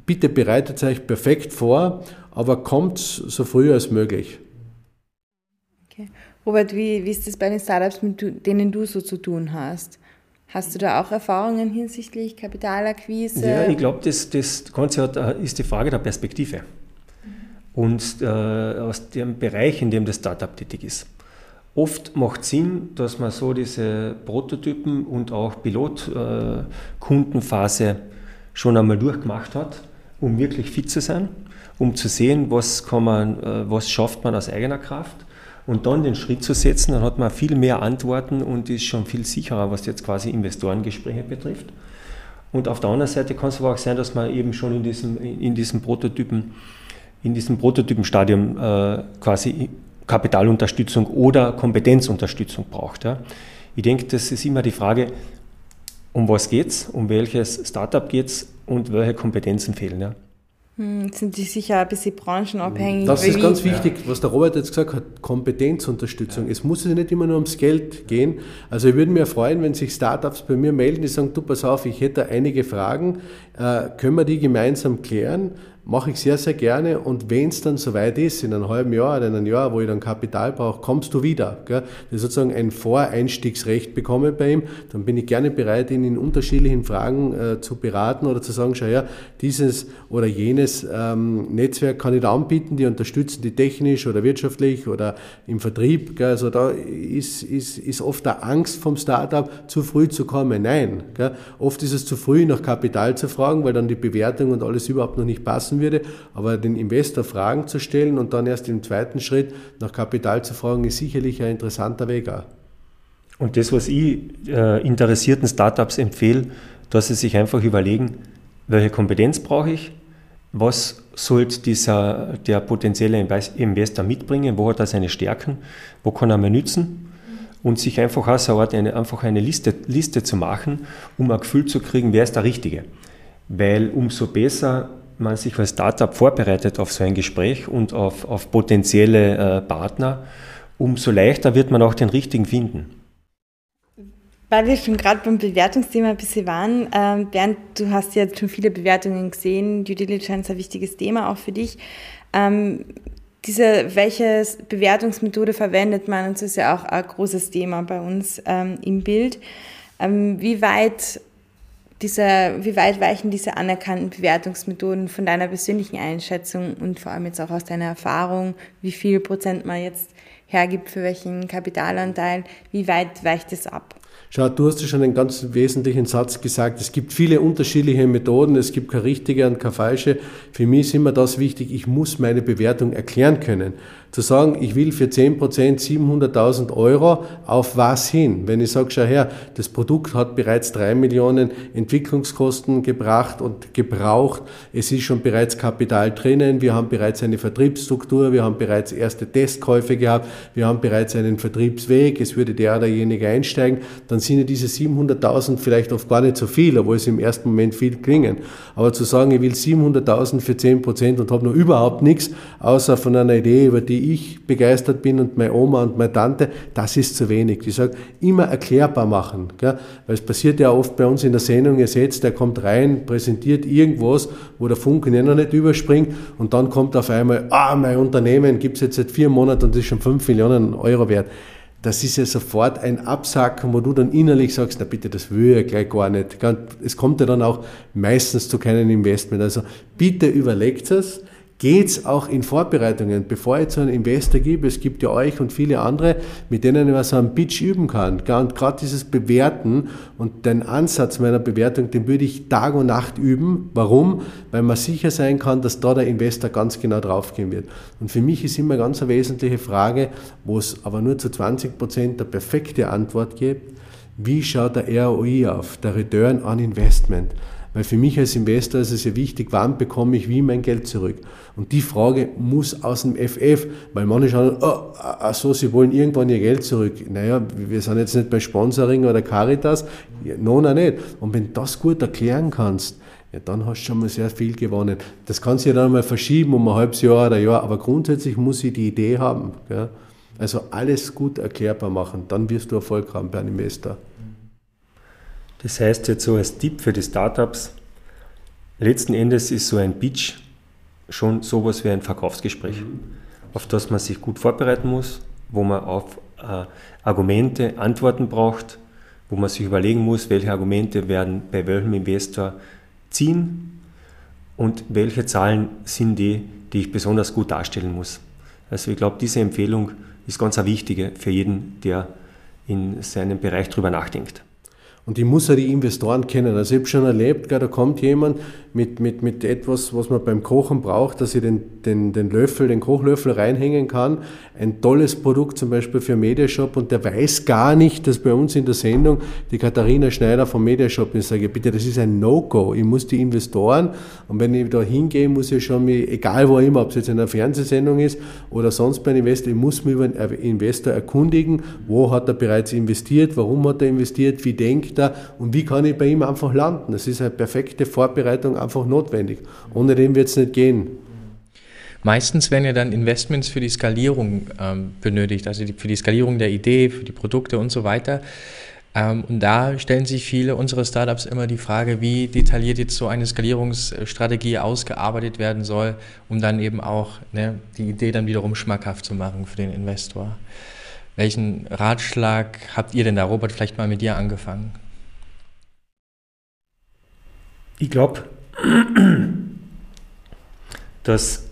bitte bereitet euch perfekt vor aber kommt so früh als möglich. Okay. Robert, wie, wie ist das bei den Startups, mit denen du so zu tun hast? Hast du da auch Erfahrungen hinsichtlich Kapitalakquise? Ja, ich glaube, das, das Ganze hat, äh, ist die Frage der Perspektive und äh, aus dem Bereich, in dem das Startup tätig ist. Oft macht es Sinn, dass man so diese Prototypen und auch Pilotkundenphase äh, schon einmal durchgemacht hat, um wirklich fit zu sein um zu sehen, was, kann man, äh, was schafft man aus eigener Kraft und dann den Schritt zu setzen, dann hat man viel mehr Antworten und ist schon viel sicherer, was jetzt quasi Investorengespräche betrifft. Und auf der anderen Seite kann es aber auch sein, dass man eben schon in diesem, in diesem Prototypen, in diesem Prototypenstadium äh, quasi Kapitalunterstützung oder Kompetenzunterstützung braucht. Ja. Ich denke, das ist immer die Frage, um was geht es, um welches Startup geht es und welche Kompetenzen fehlen. Ja. Hm, sind die sicher ein bisschen branchenabhängig? Das ist ganz wichtig, was der Robert jetzt gesagt hat, Kompetenzunterstützung. Es muss ja nicht immer nur ums Geld gehen. Also ich würde mir freuen, wenn sich Startups bei mir melden, die sagen, du pass auf, ich hätte einige Fragen, äh, können wir die gemeinsam klären? Mache ich sehr, sehr gerne. Und wenn es dann soweit ist, in einem halben Jahr oder in einem Jahr, wo ich dann Kapital brauche, kommst du wieder. Gell? Das ist sozusagen ein Voreinstiegsrecht bekomme bei ihm, dann bin ich gerne bereit, ihn in unterschiedlichen Fragen äh, zu beraten oder zu sagen, schau her, dieses oder jenes ähm, Netzwerk kann ich da anbieten, die unterstützen die technisch oder wirtschaftlich oder im Vertrieb. Gell? Also da ist, ist, ist oft der Angst vom Startup, zu früh zu kommen. Nein. Gell? Oft ist es zu früh, nach Kapital zu fragen, weil dann die Bewertung und alles überhaupt noch nicht passen lassen würde. Aber den Investor Fragen zu stellen und dann erst im zweiten Schritt nach Kapital zu fragen, ist sicherlich ein interessanter Weg auch. Und das, was ich äh, interessierten Startups empfehle, dass sie sich einfach überlegen, welche Kompetenz brauche ich, was sollte der potenzielle Investor mitbringen, wo hat er seine Stärken, wo kann er mir nützen und sich einfach aus Art eine, einfach eine Liste, Liste zu machen, um ein Gefühl zu kriegen, wer ist der Richtige. Weil umso besser man sich als Startup vorbereitet auf so ein Gespräch und auf, auf potenzielle äh, Partner, umso leichter wird man auch den richtigen finden. Weil wir schon gerade beim Bewertungsthema ein bisschen waren, ähm, Bernd, du hast ja schon viele Bewertungen gesehen, Due Diligence ein wichtiges Thema auch für dich. Ähm, diese, welche Bewertungsmethode verwendet man? Das ist ja auch ein großes Thema bei uns ähm, im Bild. Ähm, wie weit diese, wie weit weichen diese anerkannten Bewertungsmethoden von deiner persönlichen Einschätzung und vor allem jetzt auch aus deiner Erfahrung, wie viel Prozent man jetzt hergibt für welchen Kapitalanteil, wie weit weicht es ab? Schau, du hast ja schon einen ganz wesentlichen Satz gesagt. Es gibt viele unterschiedliche Methoden. Es gibt keine richtige und keine falsche. Für mich ist immer das wichtig, ich muss meine Bewertung erklären können zu sagen, ich will für 10% 700.000 Euro auf was hin? Wenn ich sage, schau her, das Produkt hat bereits drei Millionen Entwicklungskosten gebracht und gebraucht, es ist schon bereits Kapital drinnen, wir haben bereits eine Vertriebsstruktur, wir haben bereits erste Testkäufe gehabt, wir haben bereits einen Vertriebsweg, es würde der oder derjenige einsteigen, dann sind ja diese 700.000 vielleicht oft gar nicht so viel, obwohl sie im ersten Moment viel klingen. Aber zu sagen, ich will 700.000 für 10% und habe noch überhaupt nichts, außer von einer Idee, über die wie ich begeistert bin und meine Oma und meine Tante, das ist zu wenig. Die sagen, immer erklärbar machen. Gell? Weil es passiert ja oft bei uns in der Sendung, ihr seht, der kommt rein, präsentiert irgendwas, wo der Funken ja noch nicht überspringt und dann kommt auf einmal, ah, mein Unternehmen gibt es jetzt seit vier Monaten und das ist schon fünf Millionen Euro wert das ist ja sofort ein Absacken, wo du dann innerlich sagst, na bitte, das will ich gleich gar nicht. Es kommt ja dann auch meistens zu keinem Investment. Also bitte überlegt es, geht's auch in Vorbereitungen, bevor ich zu einem Investor gebe, es gibt ja euch und viele andere, mit denen ich so einen Pitch üben kann. Und gerade dieses Bewerten und den Ansatz meiner Bewertung, den würde ich Tag und Nacht üben. Warum? Weil man sicher sein kann, dass da der Investor ganz genau draufgehen wird. Und für mich ist immer ganz eine wesentliche Frage, wo es aber nur zu 20 Prozent der perfekte Antwort gibt, wie schaut der ROI auf, der Return on Investment? Weil für mich als Investor ist es ja wichtig, wann bekomme ich wie mein Geld zurück? Und die Frage muss aus dem FF, weil manche schauen, oh, ach so, sie wollen irgendwann ihr Geld zurück. Naja, wir sind jetzt nicht bei Sponsoring oder Caritas, no, no, nicht. Und wenn du das gut erklären kannst, ja, dann hast du schon mal sehr viel gewonnen. Das kann sich ja dann mal verschieben um ein halbes Jahr oder ein Jahr, aber grundsätzlich muss ich die Idee haben. Ja? Also alles gut erklärbar machen, dann wirst du Erfolg haben bei einem Investor. Das heißt jetzt so als Tipp für die Startups, letzten Endes ist so ein Pitch schon sowas wie ein Verkaufsgespräch, mhm. auf das man sich gut vorbereiten muss, wo man auf äh, Argumente, Antworten braucht, wo man sich überlegen muss, welche Argumente werden bei welchem Investor ziehen und welche Zahlen sind die, die ich besonders gut darstellen muss. Also ich glaube, diese Empfehlung ist ganz eine wichtige für jeden, der in seinem Bereich darüber nachdenkt. Und ich muss ja die Investoren kennen. Also ich habe schon erlebt, da kommt jemand mit, mit, mit etwas, was man beim Kochen braucht, dass ich den, den, den Löffel, den Kochlöffel reinhängen kann. Ein tolles Produkt zum Beispiel für Mediashop und der weiß gar nicht, dass bei uns in der Sendung die Katharina Schneider vom Mediashop ist. Sage, bitte, das ist ein No-Go. Ich muss die Investoren und wenn ich da hingehe, muss ich schon mich, egal wo immer, ob es jetzt in einer Fernsehsendung ist oder sonst bei einem Investor, ich muss mich über einen Investor erkundigen, wo hat er bereits investiert, warum hat er investiert, wie denkt er und wie kann ich bei ihm einfach landen. Das ist eine perfekte Vorbereitung einfach notwendig. Ohne dem wird es nicht gehen. Meistens werden ja dann Investments für die Skalierung ähm, benötigt, also die, für die Skalierung der Idee, für die Produkte und so weiter. Ähm, und da stellen sich viele unserer Startups immer die Frage, wie detailliert jetzt so eine Skalierungsstrategie ausgearbeitet werden soll, um dann eben auch ne, die Idee dann wiederum schmackhaft zu machen für den Investor. Welchen Ratschlag habt ihr denn da, Robert, vielleicht mal mit dir angefangen? Ich glaube, dass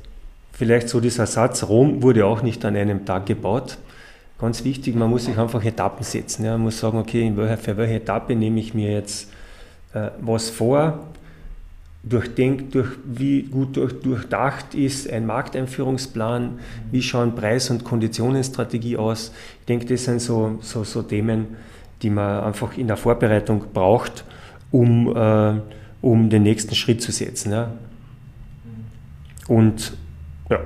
vielleicht so dieser Satz, Rom wurde auch nicht an einem Tag gebaut. Ganz wichtig, man muss sich einfach Etappen setzen. Ja. Man muss sagen, okay, welcher, für welche Etappe nehme ich mir jetzt äh, was vor, durchdenkt, durch, wie gut durch, durchdacht ist ein Markteinführungsplan, wie schauen Preis- und Konditionenstrategie aus. Ich denke, das sind so, so, so Themen, die man einfach in der Vorbereitung braucht, um äh, um den nächsten Schritt zu setzen. Ja. Und ja.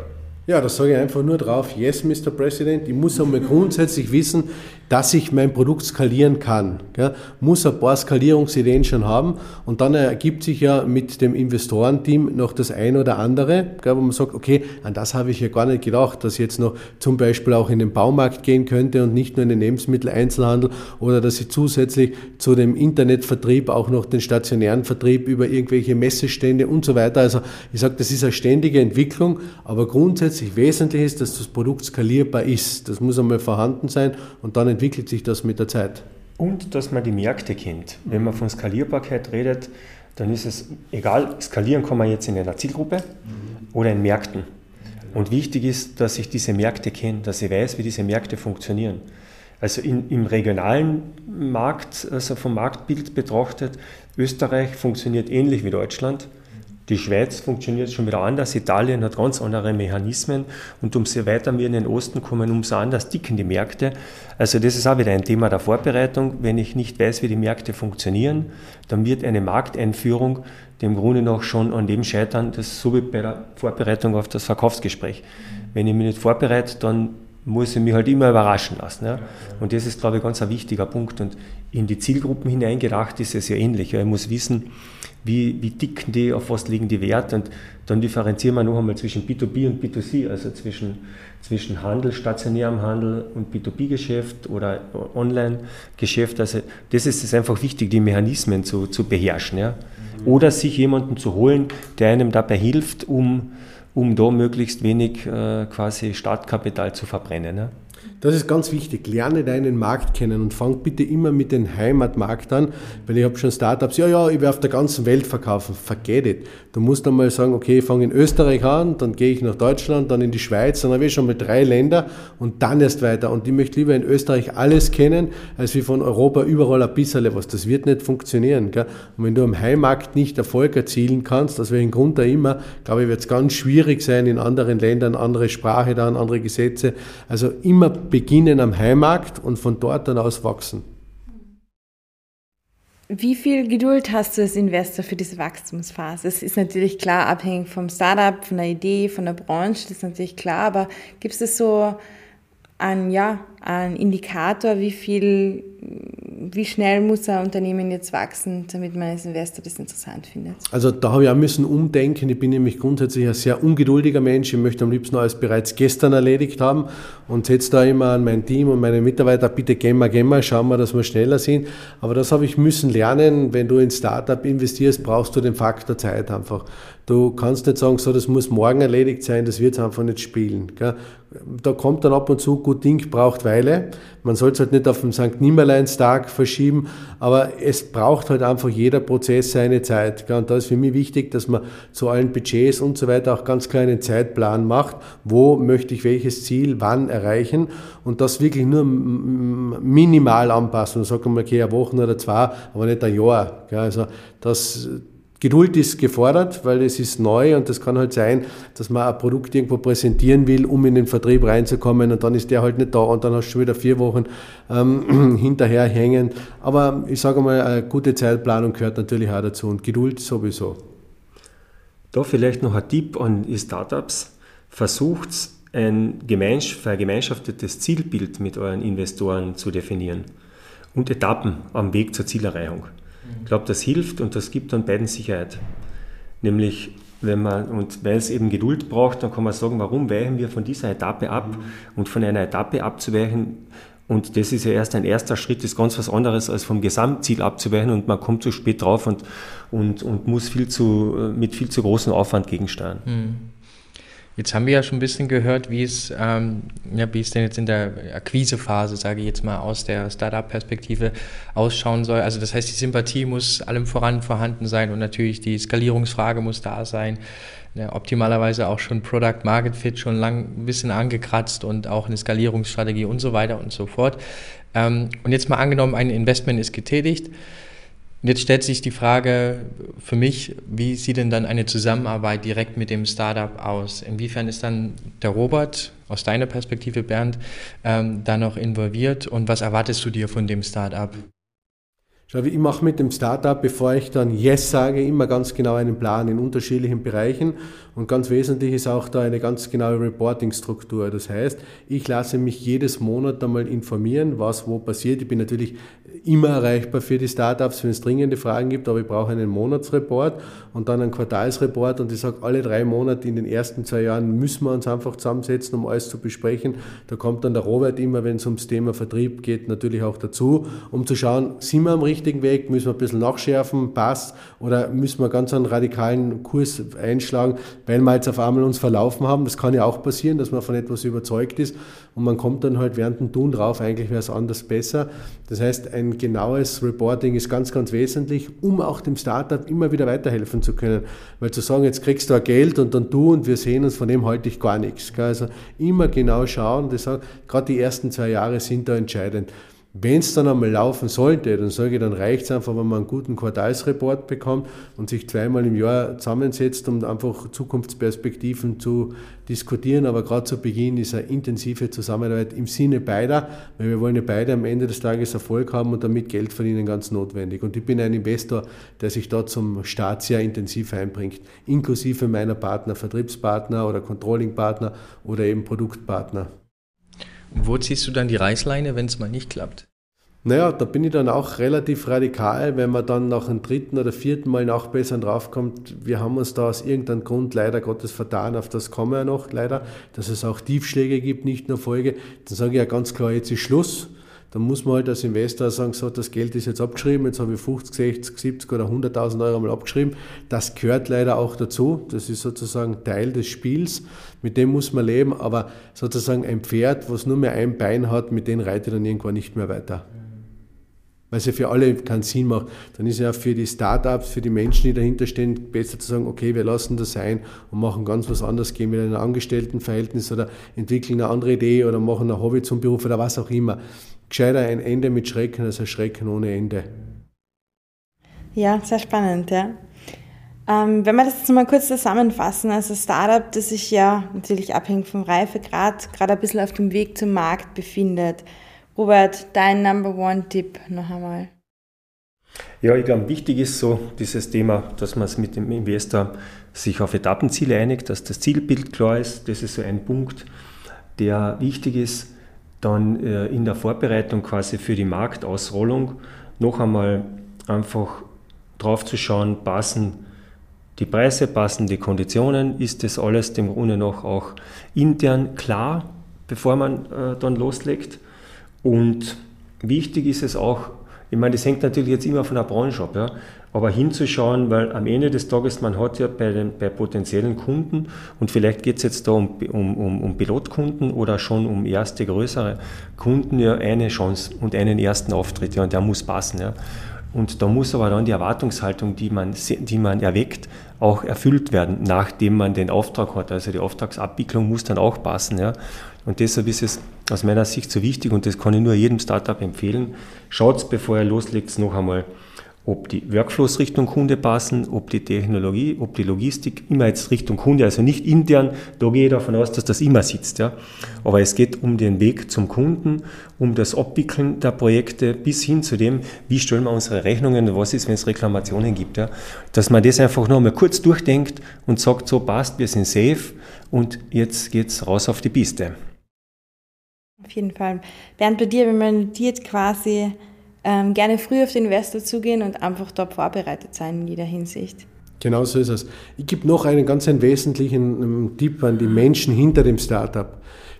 Ja, das sage ich einfach nur drauf. Yes, Mr. President. Ich muss einmal grundsätzlich wissen, dass ich mein Produkt skalieren kann. Gell? Muss ein paar Skalierungsideen schon haben und dann ergibt sich ja mit dem Investorenteam noch das ein oder andere, gell, wo man sagt, okay, an das habe ich ja gar nicht gedacht, dass ich jetzt noch zum Beispiel auch in den Baumarkt gehen könnte und nicht nur in den Lebensmitteleinzelhandel oder dass ich zusätzlich zu dem Internetvertrieb auch noch den stationären Vertrieb über irgendwelche Messestände und so weiter. Also ich sage, das ist eine ständige Entwicklung, aber grundsätzlich wesentlich ist, dass das Produkt skalierbar ist. Das muss einmal vorhanden sein und dann entwickelt sich das mit der Zeit. Und dass man die Märkte kennt. Wenn man von Skalierbarkeit redet, dann ist es egal, skalieren kann man jetzt in einer Zielgruppe oder in Märkten. Und wichtig ist, dass ich diese Märkte kenne, dass ich weiß, wie diese Märkte funktionieren. Also in, im regionalen Markt, also vom Marktbild betrachtet, Österreich funktioniert ähnlich wie Deutschland. Die Schweiz funktioniert schon wieder anders, Italien hat ganz andere Mechanismen und umso weiter wir in den Osten kommen, umso anders dicken die Märkte. Also das ist auch wieder ein Thema der Vorbereitung. Wenn ich nicht weiß, wie die Märkte funktionieren, dann wird eine Markteinführung dem Grunde noch schon an dem scheitern, das so wie bei der Vorbereitung auf das Verkaufsgespräch. Wenn ich mich nicht vorbereite, dann muss ich mich halt immer überraschen lassen. Ja? Und das ist, glaube ich, ganz ein wichtiger Punkt. Und in die Zielgruppen hineingedacht ist es ja ähnlich. Ich muss wissen, wie, wie dicken die, auf was liegen die Wert und dann differenzieren wir noch einmal zwischen B2B und B2C, also zwischen, zwischen Handel, stationärem Handel und B2B-Geschäft oder Online-Geschäft. Also das ist es einfach wichtig, die Mechanismen zu, zu beherrschen. Ja? Oder sich jemanden zu holen, der einem dabei hilft, um, um da möglichst wenig äh, quasi Startkapital zu verbrennen. Ja? Das ist ganz wichtig. Lerne deinen Markt kennen und fang bitte immer mit dem Heimatmarkt an, weil ich habe schon Startups, ja, ja, ich werde auf der ganzen Welt verkaufen. Forget it. Du musst einmal sagen, okay, ich fange in Österreich an, dann gehe ich nach Deutschland, dann in die Schweiz, dann habe ich schon mal drei Länder und dann erst weiter. Und ich möchte lieber in Österreich alles kennen, als wie von Europa überall ein bisschen was. Das wird nicht funktionieren. Gell? Und wenn du am Heimmarkt nicht Erfolg erzielen kannst, aus welchem Grund da immer, glaube ich, wird es ganz schwierig sein, in anderen Ländern andere Sprache dann, andere Gesetze. Also immer beginnen am Heimmarkt und von dort dann aus wachsen. Wie viel Geduld hast du als Investor für diese Wachstumsphase? Es ist natürlich klar abhängig vom Startup, von der Idee, von der Branche, das ist natürlich klar, aber gibt es so einen, ja, einen Indikator, wie viel wie schnell muss ein Unternehmen jetzt wachsen, damit man als Investor das interessant findet? Also da habe ich auch müssen umdenken. Ich bin nämlich grundsätzlich ein sehr ungeduldiger Mensch. Ich möchte am liebsten alles bereits gestern erledigt haben und setze da immer an mein Team und meine Mitarbeiter, bitte gehen wir, gehen wir, schauen wir, dass wir schneller sind. Aber das habe ich müssen lernen. Wenn du in Startup investierst, brauchst du den Faktor Zeit einfach. Du kannst nicht sagen, so, das muss morgen erledigt sein, das wird es einfach nicht spielen. Gell? Da kommt dann ab und zu, gut Ding braucht Weile. Man soll es halt nicht auf den St. Nimmerleinstag verschieben, aber es braucht halt einfach jeder Prozess seine Zeit. Gell? Und da ist für mich wichtig, dass man zu allen Budgets und so weiter auch ganz klar einen Zeitplan macht. Wo möchte ich welches Ziel wann erreichen? Und das wirklich nur minimal anpassen. Und sagen wir, okay, eine Woche oder zwei, aber nicht ein Jahr. Gell? Also das, Geduld ist gefordert, weil es ist neu und das kann halt sein, dass man ein Produkt irgendwo präsentieren will, um in den Vertrieb reinzukommen und dann ist der halt nicht da und dann hast du schon wieder vier Wochen ähm, [CLEARS THROAT] hinterher hängen. Aber ich sage mal, eine gute Zeitplanung gehört natürlich auch dazu und Geduld sowieso. Da vielleicht noch ein Tipp an die Startups. Versucht ein vergemeinschaftetes Zielbild mit euren Investoren zu definieren und Etappen am Weg zur Zielerreichung. Ich glaube, das hilft und das gibt dann beiden Sicherheit. Nämlich, wenn man, und weil es eben Geduld braucht, dann kann man sagen, warum weichen wir von dieser Etappe ab? Und von einer Etappe abzuweichen, und das ist ja erst ein erster Schritt, ist ganz was anderes, als vom Gesamtziel abzuweichen und man kommt zu spät drauf und, und, und muss viel zu, mit viel zu großem Aufwand gegensteuern. Mhm. Jetzt haben wir ja schon ein bisschen gehört, wie es, ähm, ja, wie es denn jetzt in der Akquisephase, sage ich jetzt mal, aus der Startup-Perspektive ausschauen soll. Also das heißt, die Sympathie muss allem voran vorhanden sein und natürlich die Skalierungsfrage muss da sein. Ja, optimalerweise auch schon Product Market Fit schon lang ein bisschen angekratzt und auch eine Skalierungsstrategie und so weiter und so fort. Ähm, und jetzt mal angenommen, ein Investment ist getätigt und jetzt stellt sich die Frage für mich, wie sieht denn dann eine Zusammenarbeit direkt mit dem Startup aus? Inwiefern ist dann der Robert aus deiner Perspektive, Bernd, ähm, da noch involviert und was erwartest du dir von dem Startup? Schau, ich mache mit dem Startup, bevor ich dann Yes sage, immer ganz genau einen Plan in unterschiedlichen Bereichen. Und ganz wesentlich ist auch da eine ganz genaue Reporting-Struktur. Das heißt, ich lasse mich jedes Monat einmal informieren, was wo passiert. Ich bin natürlich immer erreichbar für die Startups, wenn es dringende Fragen gibt, aber ich brauche einen Monatsreport und dann einen Quartalsreport und ich sage, alle drei Monate in den ersten zwei Jahren müssen wir uns einfach zusammensetzen, um alles zu besprechen. Da kommt dann der Robert immer, wenn es ums Thema Vertrieb geht, natürlich auch dazu, um zu schauen, sind wir am richtigen Weg, müssen wir ein bisschen nachschärfen, passt oder müssen wir ganz einen radikalen Kurs einschlagen, weil wir jetzt auf einmal uns verlaufen haben. Das kann ja auch passieren, dass man von etwas überzeugt ist und man kommt dann halt während dem Tun drauf, eigentlich wäre es anders besser. Das heißt, ein genaues Reporting ist ganz, ganz wesentlich, um auch dem Startup immer wieder weiterhelfen zu können. Weil zu sagen, jetzt kriegst du ein Geld und dann du und wir sehen uns, von dem halte ich gar nichts. Also immer genau schauen, gerade die ersten zwei Jahre sind da entscheidend. Wenn es dann einmal laufen sollte, dann sage ich, dann reicht es einfach, wenn man einen guten Quartalsreport bekommt und sich zweimal im Jahr zusammensetzt, um einfach Zukunftsperspektiven zu diskutieren. Aber gerade zu Beginn ist eine intensive Zusammenarbeit im Sinne beider, weil wir wollen ja beide am Ende des Tages Erfolg haben und damit Geld verdienen ganz notwendig. Und ich bin ein Investor, der sich dort zum Start sehr intensiv einbringt, inklusive meiner Partner, Vertriebspartner oder Controllingpartner oder eben Produktpartner. Wo ziehst du dann die Reißleine, wenn es mal nicht klappt? Naja, da bin ich dann auch relativ radikal, wenn man dann nach dem dritten oder vierten Mal nachbessern draufkommt, wir haben uns da aus irgendeinem Grund leider Gottes vertan, auf das kommen wir noch leider, dass es auch Tiefschläge gibt, nicht nur Folge, dann sage ich ja ganz klar, jetzt ist Schluss dann muss man halt als Investor sagen, so, das Geld ist jetzt abgeschrieben, jetzt habe ich 50, 60, 70 oder 100.000 Euro mal abgeschrieben. Das gehört leider auch dazu. Das ist sozusagen Teil des Spiels. Mit dem muss man leben, aber sozusagen ein Pferd, was nur mehr ein Bein hat, mit dem reitet dann irgendwann nicht mehr weiter. Weil es ja für alle keinen Sinn macht. Dann ist ja für die Startups, für die Menschen, die dahinter stehen, besser zu sagen, okay, wir lassen das sein und machen ganz was anderes, gehen wieder in ein Angestelltenverhältnis oder entwickeln eine andere Idee oder machen ein Hobby zum Beruf oder was auch immer gescheiter ein Ende mit Schrecken als ein Schrecken ohne Ende. Ja, sehr spannend, ja. Ähm, wenn wir das jetzt mal kurz zusammenfassen, also Startup, das sich ja natürlich abhängig vom Reifegrad gerade ein bisschen auf dem Weg zum Markt befindet. Robert, dein Number One-Tipp noch einmal. Ja, ich glaube, wichtig ist so dieses Thema, dass man es mit dem Investor sich auf Etappenziele einigt, dass das Zielbild klar ist. Das ist so ein Punkt, der wichtig ist dann äh, in der Vorbereitung quasi für die Marktausrollung noch einmal einfach drauf zu schauen, passen die Preise, passen die Konditionen, ist das alles dem Grunde noch auch intern klar, bevor man äh, dann loslegt. Und wichtig ist es auch, ich meine, das hängt natürlich jetzt immer von der Branche ab, ja, aber hinzuschauen, weil am Ende des Tages, man hat ja bei, den, bei potenziellen Kunden und vielleicht geht es jetzt da um, um, um, um Pilotkunden oder schon um erste größere Kunden ja eine Chance und einen ersten Auftritt, ja, und der muss passen. Ja. Und da muss aber dann die Erwartungshaltung, die man, die man erweckt, auch erfüllt werden, nachdem man den Auftrag hat. Also die Auftragsabwicklung muss dann auch passen. Ja. Und deshalb ist es aus meiner Sicht so wichtig und das kann ich nur jedem Startup empfehlen. Schaut, bevor ihr loslegt, noch einmal ob die Workflows Richtung Kunde passen, ob die Technologie, ob die Logistik immer jetzt Richtung Kunde, also nicht intern, da gehe ich davon aus, dass das immer sitzt. Ja. Aber es geht um den Weg zum Kunden, um das Abwickeln der Projekte bis hin zu dem, wie stellen wir unsere Rechnungen, was ist, wenn es Reklamationen gibt. Ja. Dass man das einfach noch einmal kurz durchdenkt und sagt, so passt, wir sind safe und jetzt geht's raus auf die Piste. Auf jeden Fall. Bernd, bei dir, wenn man notiert quasi ähm, gerne früh auf den Investor zugehen und einfach dort vorbereitet sein in jeder Hinsicht. Genau so ist es. Ich gebe noch einen ganz einen wesentlichen Tipp an die Menschen hinter dem Startup.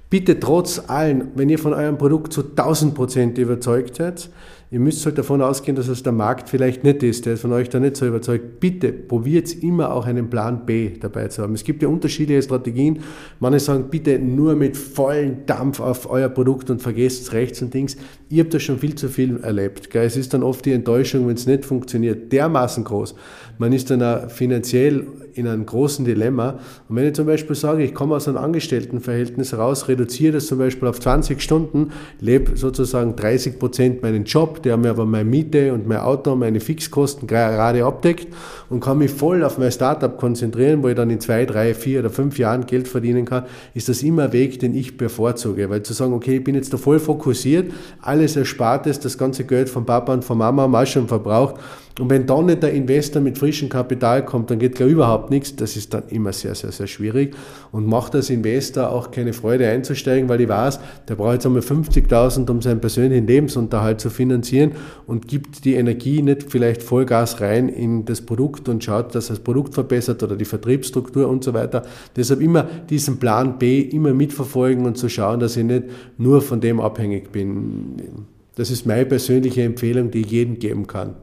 Bitte trotz allem, wenn ihr von eurem Produkt zu 1000 Prozent überzeugt seid, Ihr müsst halt davon ausgehen, dass es der Markt vielleicht nicht ist, der ist von euch da nicht so überzeugt. Bitte probiert immer auch einen Plan B dabei zu haben. Es gibt ja unterschiedliche Strategien. Manche sagen, bitte nur mit vollem Dampf auf euer Produkt und vergesst rechts und links. Ihr habt das schon viel zu viel erlebt. Es ist dann oft die Enttäuschung, wenn es nicht funktioniert, dermaßen groß. Man ist dann auch finanziell in einem großen Dilemma. Und wenn ich zum Beispiel sage, ich komme aus einem Angestelltenverhältnis raus, reduziere das zum Beispiel auf 20 Stunden, lebe sozusagen 30 Prozent meinen Job, der mir aber meine Miete und mein Auto, meine Fixkosten gerade abdeckt und kann mich voll auf mein Startup konzentrieren, wo ich dann in zwei, drei, vier oder fünf Jahren Geld verdienen kann, ist das immer ein Weg, den ich bevorzuge. Weil zu sagen, okay, ich bin jetzt da voll fokussiert, alles erspart ist, das ganze Geld von Papa und von Mama haben auch schon verbraucht und wenn dann nicht der Investor mit frischem Kapital kommt, dann geht gar überhaupt nichts. Das ist dann immer sehr, sehr, sehr schwierig und macht als Investor auch keine Freude einzusteigen, weil ich weiß, der braucht jetzt einmal 50.000, um seinen persönlichen Lebensunterhalt zu finanzieren und gibt die Energie nicht vielleicht Vollgas rein in das Produkt und schaut, dass das Produkt verbessert oder die Vertriebsstruktur und so weiter. Deshalb immer diesen Plan B immer mitverfolgen und zu schauen, dass ich nicht nur von dem abhängig bin. Das ist meine persönliche Empfehlung, die ich jedem geben kann.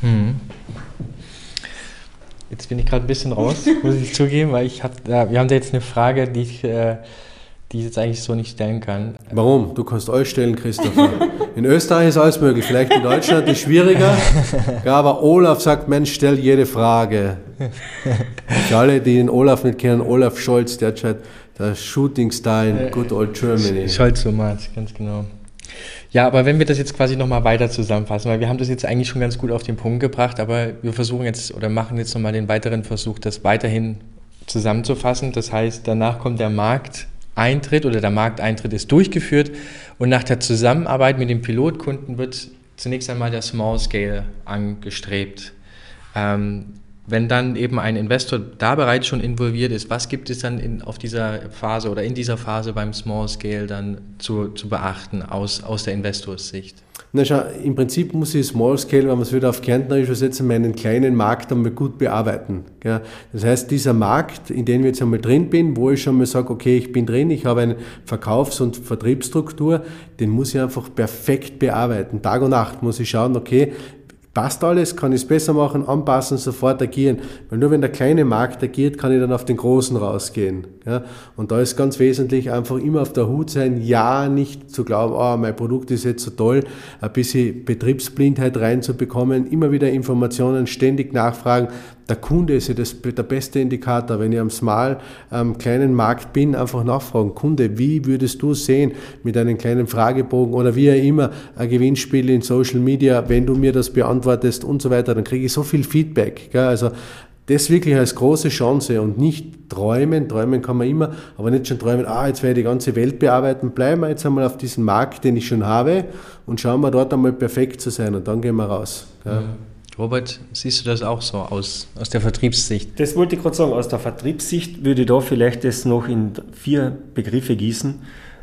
Hm. Jetzt bin ich gerade ein bisschen raus, muss ich zugeben, weil ich hab, äh, wir haben da jetzt eine Frage, die ich, äh, die ich jetzt eigentlich so nicht stellen kann. Warum? Du kannst alles stellen, Christopher. In Österreich ist alles möglich, vielleicht in Deutschland ist es schwieriger. Ja, aber Olaf sagt, Mensch, stell jede Frage. Für alle, die den Olaf nicht kennen, Olaf Scholz, der hat der Shooting Star in Good Old Germany. Scholz-Format, ganz genau. Ja, aber wenn wir das jetzt quasi nochmal weiter zusammenfassen, weil wir haben das jetzt eigentlich schon ganz gut auf den Punkt gebracht, aber wir versuchen jetzt oder machen jetzt nochmal den weiteren Versuch, das weiterhin zusammenzufassen. Das heißt, danach kommt der Markteintritt oder der Markteintritt ist durchgeführt und nach der Zusammenarbeit mit dem Pilotkunden wird zunächst einmal der Small Scale angestrebt. Ähm, wenn dann eben ein Investor da bereits schon involviert ist, was gibt es dann in, auf dieser Phase oder in dieser Phase beim Small Scale dann zu, zu beachten aus, aus der Investorssicht? Na schau, im Prinzip muss ich Small Scale, wenn man es wieder auf Kärntnerisch übersetzen, meinen kleinen Markt einmal gut bearbeiten. Gell? Das heißt, dieser Markt, in dem ich jetzt einmal drin bin, wo ich schon mal sage, okay, ich bin drin, ich habe eine Verkaufs- und Vertriebsstruktur, den muss ich einfach perfekt bearbeiten. Tag und Nacht muss ich schauen, okay, passt alles, kann ich es besser machen, anpassen, sofort agieren. Weil nur wenn der kleine Markt agiert, kann ich dann auf den großen rausgehen. Ja? Und da ist ganz wesentlich einfach immer auf der Hut sein, ja, nicht zu glauben, oh, mein Produkt ist jetzt so toll, ein bisschen Betriebsblindheit reinzubekommen, immer wieder Informationen ständig nachfragen, der Kunde ist ja das, der beste Indikator. Wenn ich am small, ähm, kleinen Markt bin, einfach nachfragen. Kunde, wie würdest du sehen mit einem kleinen Fragebogen oder wie auch immer ein Gewinnspiel in Social Media, wenn du mir das beantwortest und so weiter, dann kriege ich so viel Feedback. Gell? Also das wirklich als große Chance und nicht träumen. Träumen kann man immer, aber nicht schon träumen, ah, jetzt werde ich die ganze Welt bearbeiten. Bleiben wir jetzt einmal auf diesem Markt, den ich schon habe und schauen wir dort einmal perfekt zu sein und dann gehen wir raus. Gell? Robert, siehst du das auch so aus, aus der Vertriebssicht? Das wollte ich gerade sagen. Aus der Vertriebssicht würde ich da vielleicht das noch in vier Begriffe gießen,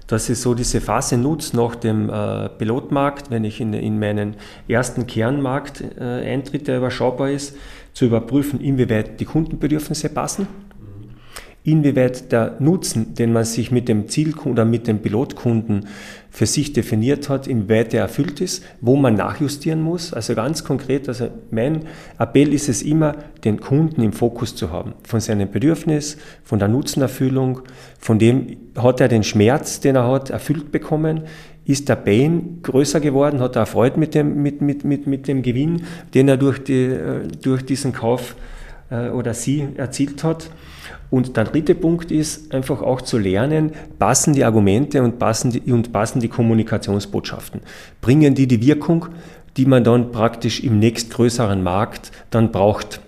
dass ich so diese Phase nutze nach dem äh, Pilotmarkt, wenn ich in, in meinen ersten Kernmarkt äh, eintritt, der überschaubar ist, zu überprüfen, inwieweit die Kundenbedürfnisse passen inwieweit der Nutzen, den man sich mit dem Zielkunden oder mit dem Pilotkunden für sich definiert hat, inwieweit er erfüllt ist, wo man nachjustieren muss. Also ganz konkret, also mein Appell ist es immer, den Kunden im Fokus zu haben. Von seinem Bedürfnis, von der Nutzenerfüllung, von dem hat er den Schmerz, den er hat, erfüllt bekommen. Ist der Pain größer geworden? Hat er Freude mit dem, mit, mit, mit, mit dem Gewinn, den er durch, die, äh, durch diesen Kauf äh, oder sie erzielt hat? Und der dritte Punkt ist einfach auch zu lernen, passen die Argumente und passen die, und passen die Kommunikationsbotschaften. Bringen die die Wirkung, die man dann praktisch im nächstgrößeren Markt dann braucht.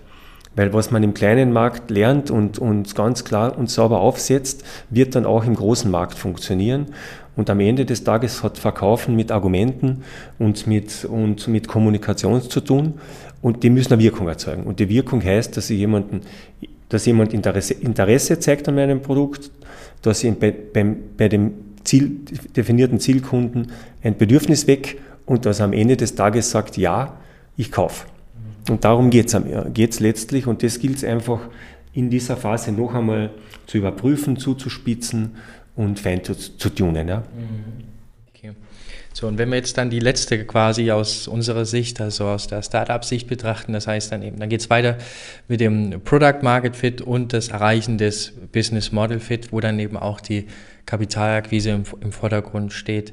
Weil was man im kleinen Markt lernt und, und ganz klar und sauber aufsetzt, wird dann auch im großen Markt funktionieren. Und am Ende des Tages hat Verkaufen mit Argumenten und mit, und mit Kommunikation zu tun. Und die müssen eine Wirkung erzeugen. Und die Wirkung heißt, dass sie jemanden dass jemand Interesse, Interesse zeigt an meinem Produkt, dass ich bei, beim, bei dem Ziel, definierten Zielkunden ein Bedürfnis weg und dass er am Ende des Tages sagt, ja, ich kaufe. Und darum geht es letztlich und das gilt es einfach in dieser Phase noch einmal zu überprüfen, zuzuspitzen und fein zu, zu tunen. Ja. Mhm. So, und wenn wir jetzt dann die letzte quasi aus unserer Sicht, also aus der Startup-Sicht betrachten, das heißt dann eben, dann geht es weiter mit dem Product Market Fit und das Erreichen des Business Model Fit, wo dann eben auch die Kapitalakquise im, im Vordergrund steht.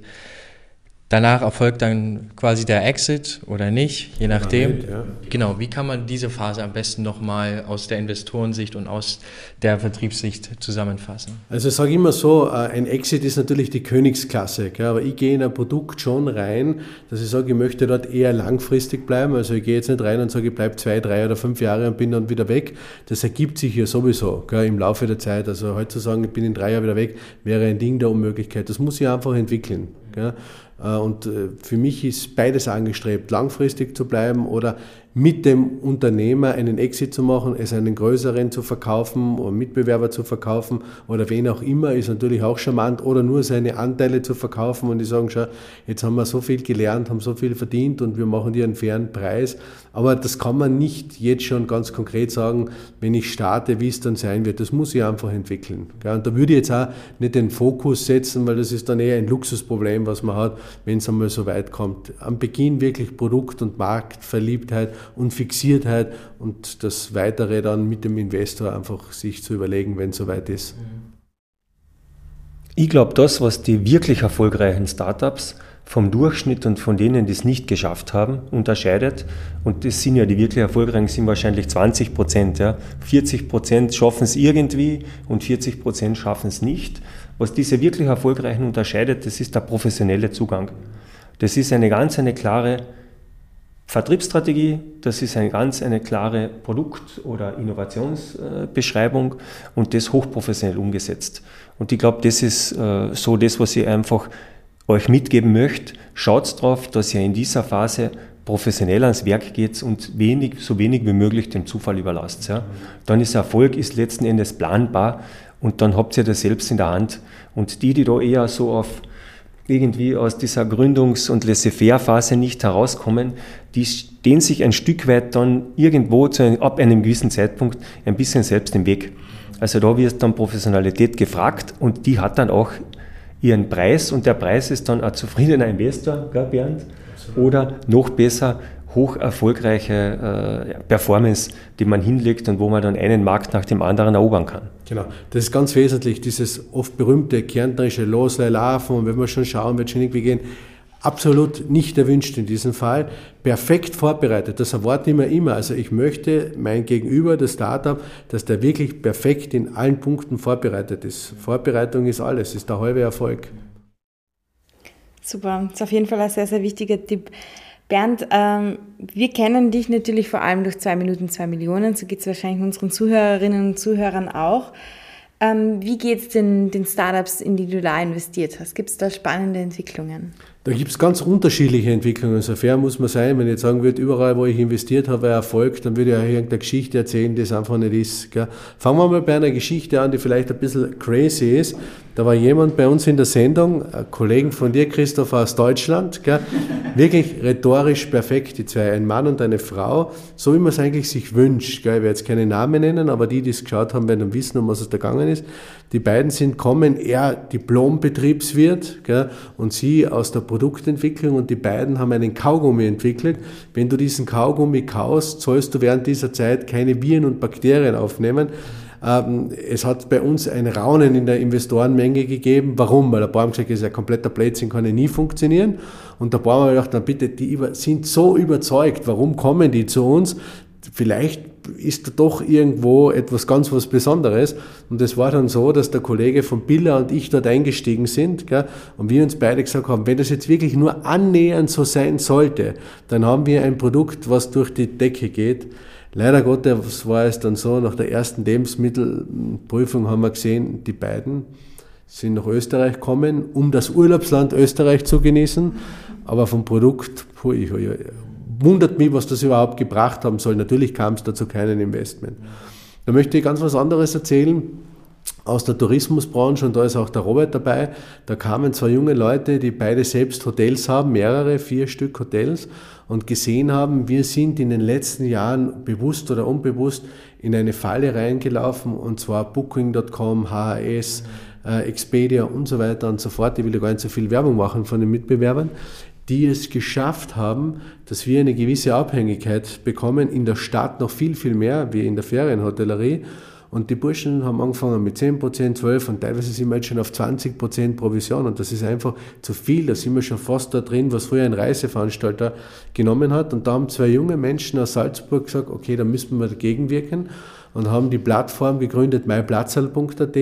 Danach erfolgt dann quasi der Exit oder nicht, je nachdem. Ja, Genau, wie kann man diese Phase am besten nochmal aus der Investorensicht und aus der Vertriebssicht zusammenfassen? Also ich sage immer so, äh, ein Exit ist natürlich die Königsklasse, aber ich gehe in ein Produkt schon rein, dass ich sage, ich möchte dort eher langfristig bleiben. Also ich gehe jetzt nicht rein und sage, ich bleibe zwei, drei oder fünf Jahre und bin dann wieder weg. Das ergibt sich ja sowieso im Laufe der Zeit. Also heute zu sagen, ich bin in drei Jahren wieder weg, wäre ein Ding der Unmöglichkeit. Das muss ich einfach entwickeln. Äh, und äh, für mich ist beides angestrebt, langfristig zu bleiben oder mit dem Unternehmer einen Exit zu machen, es einen größeren zu verkaufen oder Mitbewerber zu verkaufen oder wen auch immer, ist natürlich auch charmant oder nur seine Anteile zu verkaufen und die sagen, schau, jetzt haben wir so viel gelernt, haben so viel verdient und wir machen dir einen fairen Preis. Aber das kann man nicht jetzt schon ganz konkret sagen, wenn ich starte, wie es dann sein wird. Das muss ich einfach entwickeln. Und da würde ich jetzt auch nicht den Fokus setzen, weil das ist dann eher ein Luxusproblem, was man hat, wenn es einmal so weit kommt. Am Beginn wirklich Produkt- und Marktverliebtheit und Fixiertheit und das Weitere dann mit dem Investor einfach sich zu überlegen, wenn es soweit ist. Ich glaube, das, was die wirklich erfolgreichen Startups vom Durchschnitt und von denen, die es nicht geschafft haben, unterscheidet. Und das sind ja die wirklich erfolgreichen, sind wahrscheinlich 20 Prozent. Ja. 40 Prozent schaffen es irgendwie und 40 Prozent schaffen es nicht. Was diese wirklich erfolgreichen unterscheidet, das ist der professionelle Zugang. Das ist eine ganz eine klare Vertriebsstrategie, das ist eine ganz eine klare Produkt- oder Innovationsbeschreibung und das hochprofessionell umgesetzt. Und ich glaube, das ist äh, so das, was ich einfach euch mitgeben möchte. Schaut drauf, dass ihr in dieser Phase professionell ans Werk geht und wenig, so wenig wie möglich dem Zufall überlasst. Ja. Dann ist Erfolg ist letzten Endes planbar und dann habt ihr das selbst in der Hand. Und die, die da eher so auf irgendwie aus dieser Gründungs- und Laissez-faire-Phase nicht herauskommen, die stehen sich ein Stück weit dann irgendwo zu, ab einem gewissen Zeitpunkt ein bisschen selbst im Weg. Also da wird dann Professionalität gefragt und die hat dann auch ihren Preis und der Preis ist dann ein zufriedener Investor, gell, Bernd? Oder noch besser, hoch erfolgreiche äh, Performance, die man hinlegt und wo man dann einen Markt nach dem anderen erobern kann. Genau, das ist ganz wesentlich, dieses oft berühmte kärntnerische Loslaufen und wenn wir schon schauen, wird schon irgendwie gehen, absolut nicht erwünscht in diesem Fall. Perfekt vorbereitet, das erwarten wir immer. Also ich möchte mein Gegenüber, das Startup, dass der wirklich perfekt in allen Punkten vorbereitet ist. Vorbereitung ist alles, ist der halbe Erfolg. Super, das ist auf jeden Fall ein sehr, sehr wichtiger Tipp. Bernd, ähm, wir kennen dich natürlich vor allem durch zwei Minuten, zwei Millionen. So geht es wahrscheinlich unseren Zuhörerinnen und Zuhörern auch. Ähm, wie geht es den, den Startups, in die du da investiert hast? Gibt es da spannende Entwicklungen? Da gibt es ganz unterschiedliche Entwicklungen. So fair muss man sein. Wenn ich jetzt sagen würde, überall, wo ich investiert habe, Erfolg, dann würde ich euch irgendeine Geschichte erzählen, die es einfach nicht ist. Gell? Fangen wir mal bei einer Geschichte an, die vielleicht ein bisschen crazy ist. Da war jemand bei uns in der Sendung, ein Kollegen von dir, Christoph, aus Deutschland, gell? wirklich rhetorisch perfekt, die zwei, ein Mann und eine Frau, so wie man es eigentlich sich wünscht. Gell? Ich werde jetzt keine Namen nennen, aber die, die es geschaut haben, werden wissen, um was es da gegangen ist. Die beiden sind kommen, er Diplom-Betriebswirt und sie aus der Produktentwicklung und die beiden haben einen Kaugummi entwickelt. Wenn du diesen Kaugummi kaust, sollst du während dieser Zeit keine Viren und Bakterien aufnehmen. Ähm, es hat bei uns ein Raunen in der Investorenmenge gegeben. Warum? Weil der Baum gesagt hat, ein kompletter Blödsinn, kann ja nie funktionieren. Und der Baum hat gedacht, na bitte, die sind so überzeugt, warum kommen die zu uns? Vielleicht ist doch irgendwo etwas ganz was Besonderes. Und es war dann so, dass der Kollege von Biller und ich dort eingestiegen sind gell, und wir uns beide gesagt haben, wenn das jetzt wirklich nur annähernd so sein sollte, dann haben wir ein Produkt, was durch die Decke geht. Leider Gottes war es dann so, nach der ersten Lebensmittelprüfung haben wir gesehen, die beiden sind nach Österreich gekommen, um das Urlaubsland Österreich zu genießen, aber vom Produkt, puh, ich, wundert mich, was das überhaupt gebracht haben soll. Natürlich kam es dazu keinen Investment. Da möchte ich ganz was anderes erzählen aus der Tourismusbranche und da ist auch der Robert dabei. Da kamen zwei junge Leute, die beide selbst Hotels haben, mehrere, vier Stück Hotels und gesehen haben, wir sind in den letzten Jahren bewusst oder unbewusst in eine Falle reingelaufen und zwar Booking.com, HHS, äh, Expedia und so weiter und so fort. Ich will ja gar nicht so viel Werbung machen von den Mitbewerbern, die es geschafft haben, dass wir eine gewisse Abhängigkeit bekommen, in der Stadt noch viel, viel mehr wie in der Ferienhotellerie Und die Burschen haben angefangen mit 10%, 12% und teilweise sind wir jetzt schon auf 20% Provision und das ist einfach zu viel. Da sind wir schon fast da drin, was früher ein Reiseveranstalter genommen hat. Und da haben zwei junge Menschen aus Salzburg gesagt, okay, da müssen wir dagegen wirken und haben die Plattform gegründet, myplatzal.at,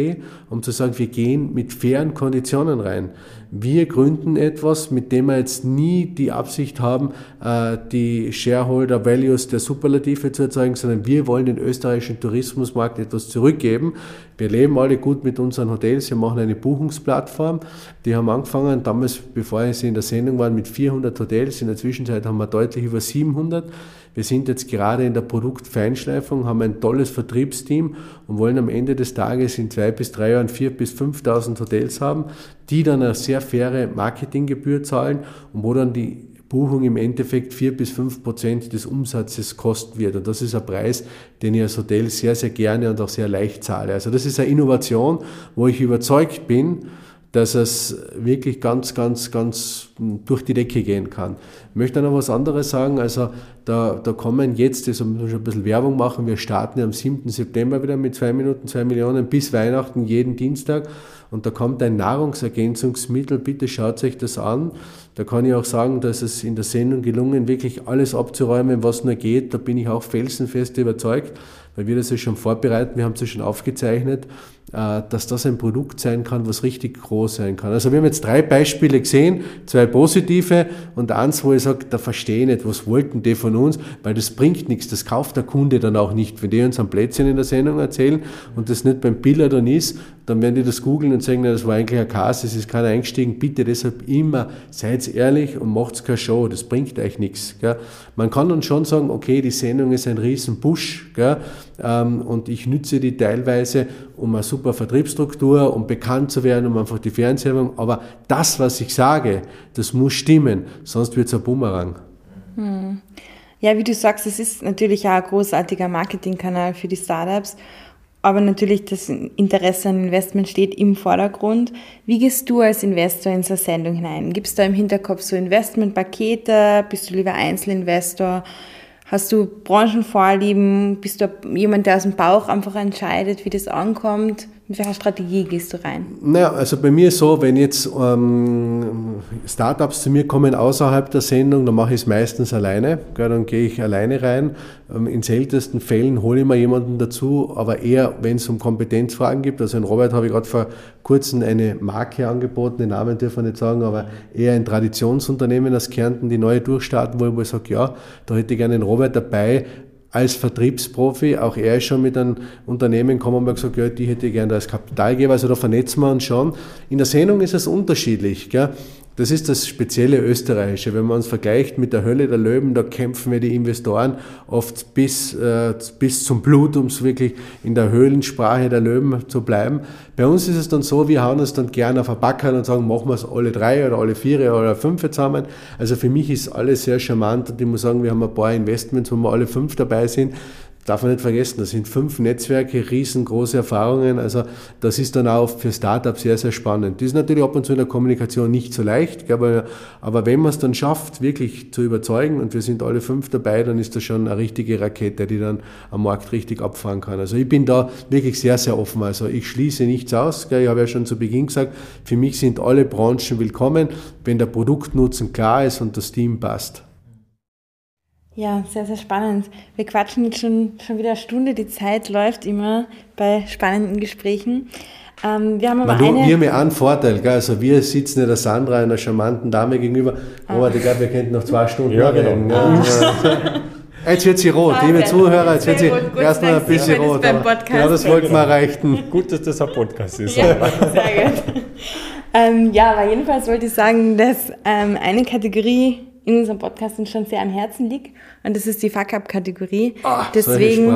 um zu sagen, wir gehen mit fairen Konditionen rein. Wir gründen etwas, mit dem wir jetzt nie die Absicht haben, äh, die Shareholder Values der Superlative zu erzeugen, sondern wir wollen den österreichischen Tourismusmarkt etwas zurückgeben. Wir leben alle gut mit unseren Hotels, wir machen eine Buchungsplattform. Die haben angefangen, damals, bevor sie in der Sendung waren, mit 400 Hotels. In der Zwischenzeit haben wir deutlich über 700. Wir sind jetzt gerade in der Produktfeinschleifung, haben ein tolles Vertriebsteam und wollen am Ende des Tages in zwei bis drei Jahren vier bis 5.000 Hotels haben, die dann eine sehr faire Marketinggebühr zahlen und wo dann die Buchung im Endeffekt vier bis fünf Prozent des Umsatzes kosten wird. Und das ist ein Preis, den ich als Hotel sehr, sehr gerne und auch sehr leicht zahle. Also das ist eine Innovation, wo ich überzeugt bin, dass es wirklich ganz, ganz, ganz durch die Decke gehen kann. Ich möchte noch was anderes sagen. Also da, da kommen jetzt, das müssen wir schon ein bisschen Werbung machen, wir starten am 7. September wieder mit zwei Minuten, zwei Millionen bis Weihnachten jeden Dienstag. Und da kommt ein Nahrungsergänzungsmittel, bitte schaut euch das an. Da kann ich auch sagen, dass es in der Sendung gelungen, wirklich alles abzuräumen, was nur geht. Da bin ich auch felsenfest überzeugt, weil wir das ja schon vorbereiten, wir haben es ja schon aufgezeichnet. Äh, dass das ein Produkt sein kann, was richtig groß sein kann. Also wir haben jetzt drei Beispiele gesehen, zwei positive und eins, wo ich sage, da verstehe ich nicht, was wollten die von uns, weil das bringt nichts, das kauft der Kunde dann auch nicht. Wenn die uns ein Plätzchen in der Sendung erzählen und das nicht beim Biller dann ist, dann werden die das googeln und sagen, das war eigentlich ein Kass, es ist keiner eingestiegen. Bitte deshalb immer, seid ehrlich und macht keine Show, das bringt euch nichts. Gell? Man kann dann schon sagen, okay, die Sendung ist ein riesen Push gell? Ähm, und ich nütze die teilweise, um eine super Vertriebsstruktur, um bekannt zu werden, um einfach die Fernsehwerbung. Aber das, was ich sage, das muss stimmen, sonst wird es ein Bumerang. Hm. Ja, wie du sagst, es ist natürlich auch ein großartiger Marketingkanal für die Startups. Aber natürlich das Interesse an Investment steht im Vordergrund. Wie gehst du als Investor in so eine Sendung hinein? Gibt es da im Hinterkopf so Investmentpakete? Bist du lieber Einzelinvestor? Hast du Branchenvorlieben? Bist du jemand, der aus dem Bauch einfach entscheidet, wie das ankommt? Mit welcher Strategie gehst du rein? Naja, also bei mir ist so, wenn jetzt ähm, Startups zu mir kommen außerhalb der Sendung, dann mache ich es meistens alleine. Gell, dann gehe ich alleine rein. Ähm, in seltensten Fällen hole ich mir jemanden dazu, aber eher, wenn es um Kompetenzfragen gibt. Also in Robert habe ich gerade vor kurzem eine Marke angeboten, den Namen dürfen wir nicht sagen, aber eher ein Traditionsunternehmen aus Kärnten, die neu durchstarten wollen, wo ich sage, ja, da hätte ich gerne einen Robert dabei, als Vertriebsprofi, auch er ist schon mit einem Unternehmen gekommen und gesagt, ja, die hätte ich gerne als Kapitalgeber, also da vernetzen wir uns schon. In der Sendung ist es unterschiedlich. Gell? Das ist das spezielle Österreichische. Wenn man uns vergleicht mit der Hölle der Löwen, da kämpfen wir die Investoren oft bis, äh, bis zum Blut, um es wirklich in der Höhlensprache der Löwen zu bleiben. Bei uns ist es dann so, wir hauen uns dann gerne auf ein Backern und sagen, machen wir es alle drei oder alle vier oder fünf zusammen. Also für mich ist alles sehr charmant und ich muss sagen, wir haben ein paar Investments, wo wir alle fünf dabei sind darf man nicht vergessen, das sind fünf Netzwerke, riesengroße Erfahrungen. Also das ist dann auch für Startups sehr, sehr spannend. Das ist natürlich ab und zu in der Kommunikation nicht so leicht, aber, wenn man es dann schafft, wirklich zu überzeugen und wir sind alle fünf dabei, dann ist das schon eine richtige Rakete, die dann am Markt richtig abfahren kann. Also ich bin da wirklich sehr, sehr offen. Also ich schließe nichts aus. Ich habe ja schon zu Beginn gesagt, für mich sind alle Branchen willkommen, wenn der Produktnutzen klar ist und das Team passt. Ja, sehr, sehr spannend. Wir quatschen jetzt schon, schon wieder eine Stunde. Die Zeit läuft immer bei spannenden Gesprächen. Ähm, wir haben aber Man, eine... Wir haben ja einen Vorteil, gell? also wir sitzen ja der Sandra, einer charmanten Dame gegenüber, ah. aber ich glaube, wir könnten noch zwei Stunden ja, genau. Ah. Jetzt wird sie rot, ah, liebe Zuhörer, jetzt wird sie erstmal ein bisschen rot. Genau, das wollten wir erreichen. Gut, dass das ein Podcast ist. Ja, sehr gut. ähm, ja, aber jedenfalls wollte ich sagen, dass ähm, eine Kategorie in unserem Podcast uns schon sehr am Herzen liegt. Und das ist die Fuck-Up-Kategorie. Oh, Deswegen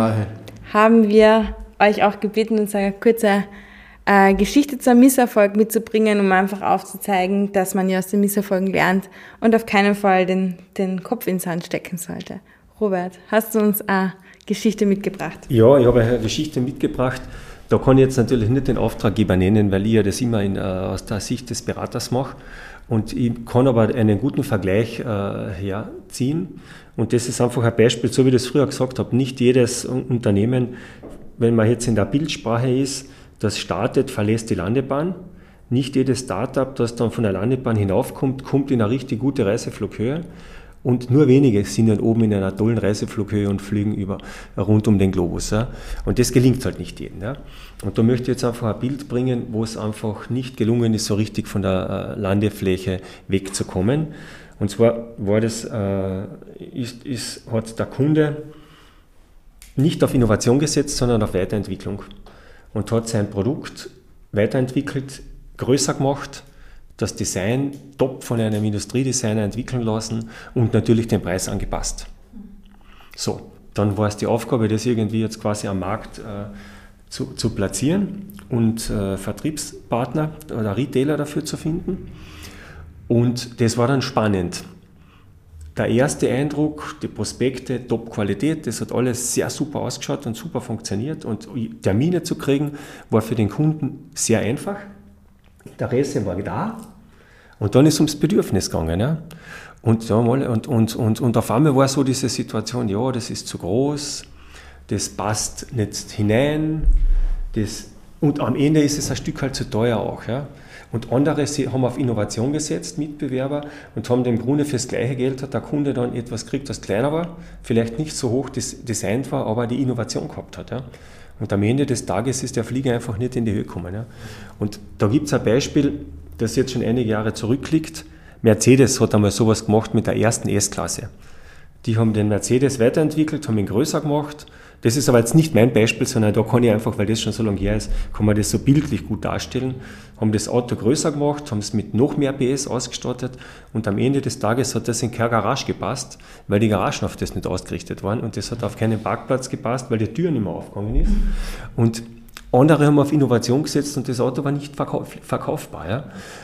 haben wir euch auch gebeten, uns eine kurze äh, Geschichte zum Misserfolg mitzubringen, um einfach aufzuzeigen, dass man ja aus den Misserfolgen lernt und auf keinen Fall den, den Kopf ins Sand stecken sollte. Robert, hast du uns eine Geschichte mitgebracht? Ja, ich habe eine Geschichte mitgebracht. Da kann ich jetzt natürlich nicht den Auftraggeber nennen, weil ich ja das immer in, äh, aus der Sicht des Beraters mache. Und ich kann aber einen guten Vergleich äh, herziehen. Und das ist einfach ein Beispiel, so wie ich das früher gesagt habe. Nicht jedes Unternehmen wenn man jetzt in der Bildsprache ist, das startet, verlässt die Landebahn. Nicht jedes Startup, das dann von der Landebahn hinaufkommt, kommt in eine richtig gute Reiseflughöhe. Und nur wenige sind dann oben in einer tollen Reiseflughöhe und fliegen über, rund um den Globus. Ja. Und das gelingt halt nicht jedem. Ja. Und da möchte ich jetzt einfach ein Bild bringen, wo es einfach nicht gelungen ist, so richtig von der äh, Landefläche wegzukommen. Und zwar war das, äh, ist, ist, hat der Kunde nicht auf Innovation gesetzt, sondern auf Weiterentwicklung und hat sein Produkt weiterentwickelt, größer gemacht, das Design top von einem Industriedesigner entwickeln lassen und natürlich den Preis angepasst. So, dann war es die Aufgabe, das irgendwie jetzt quasi am Markt äh, zu, zu, platzieren und äh, Vertriebspartner oder Retailer dafür zu finden. Und das war dann spannend. Der erste Eindruck, die Prospekte, Top-Qualität, das hat alles sehr super ausgeschaut und super funktioniert. Und Termine zu kriegen, war für den Kunden sehr einfach. Interesse war da. Und dann ist es ums Bedürfnis gegangen. Ja. Und, und, und, und, und auf einmal war so diese Situation, ja, das ist zu groß, das passt nicht hinein. Das, und am Ende ist es ein Stück halt zu teuer auch. Ja. Und andere haben auf Innovation gesetzt, Mitbewerber, und haben dem Grunde fürs gleiche Geld hat der Kunde dann etwas gekriegt, das kleiner war, vielleicht nicht so hoch designt war, aber die Innovation gehabt hat. Ja. Und am Ende des Tages ist der Flieger einfach nicht in die Höhe gekommen. Ja. Und da gibt es ein Beispiel, das jetzt schon einige Jahre zurückliegt. Mercedes hat einmal sowas gemacht mit der ersten S-Klasse. Die haben den Mercedes weiterentwickelt, haben ihn größer gemacht das ist aber jetzt nicht mein Beispiel, sondern da kann ich einfach, weil das schon so lange her ist, kann man das so bildlich gut darstellen. Haben das Auto größer gemacht, haben es mit noch mehr PS ausgestattet und am Ende des Tages hat das in keine Garage gepasst, weil die Garagen auf das nicht ausgerichtet waren und das hat auf keinen Parkplatz gepasst, weil die Tür nicht mehr aufgegangen ist. Und andere haben auf Innovation gesetzt und das Auto war nicht verkauf, verkaufbar. Ja?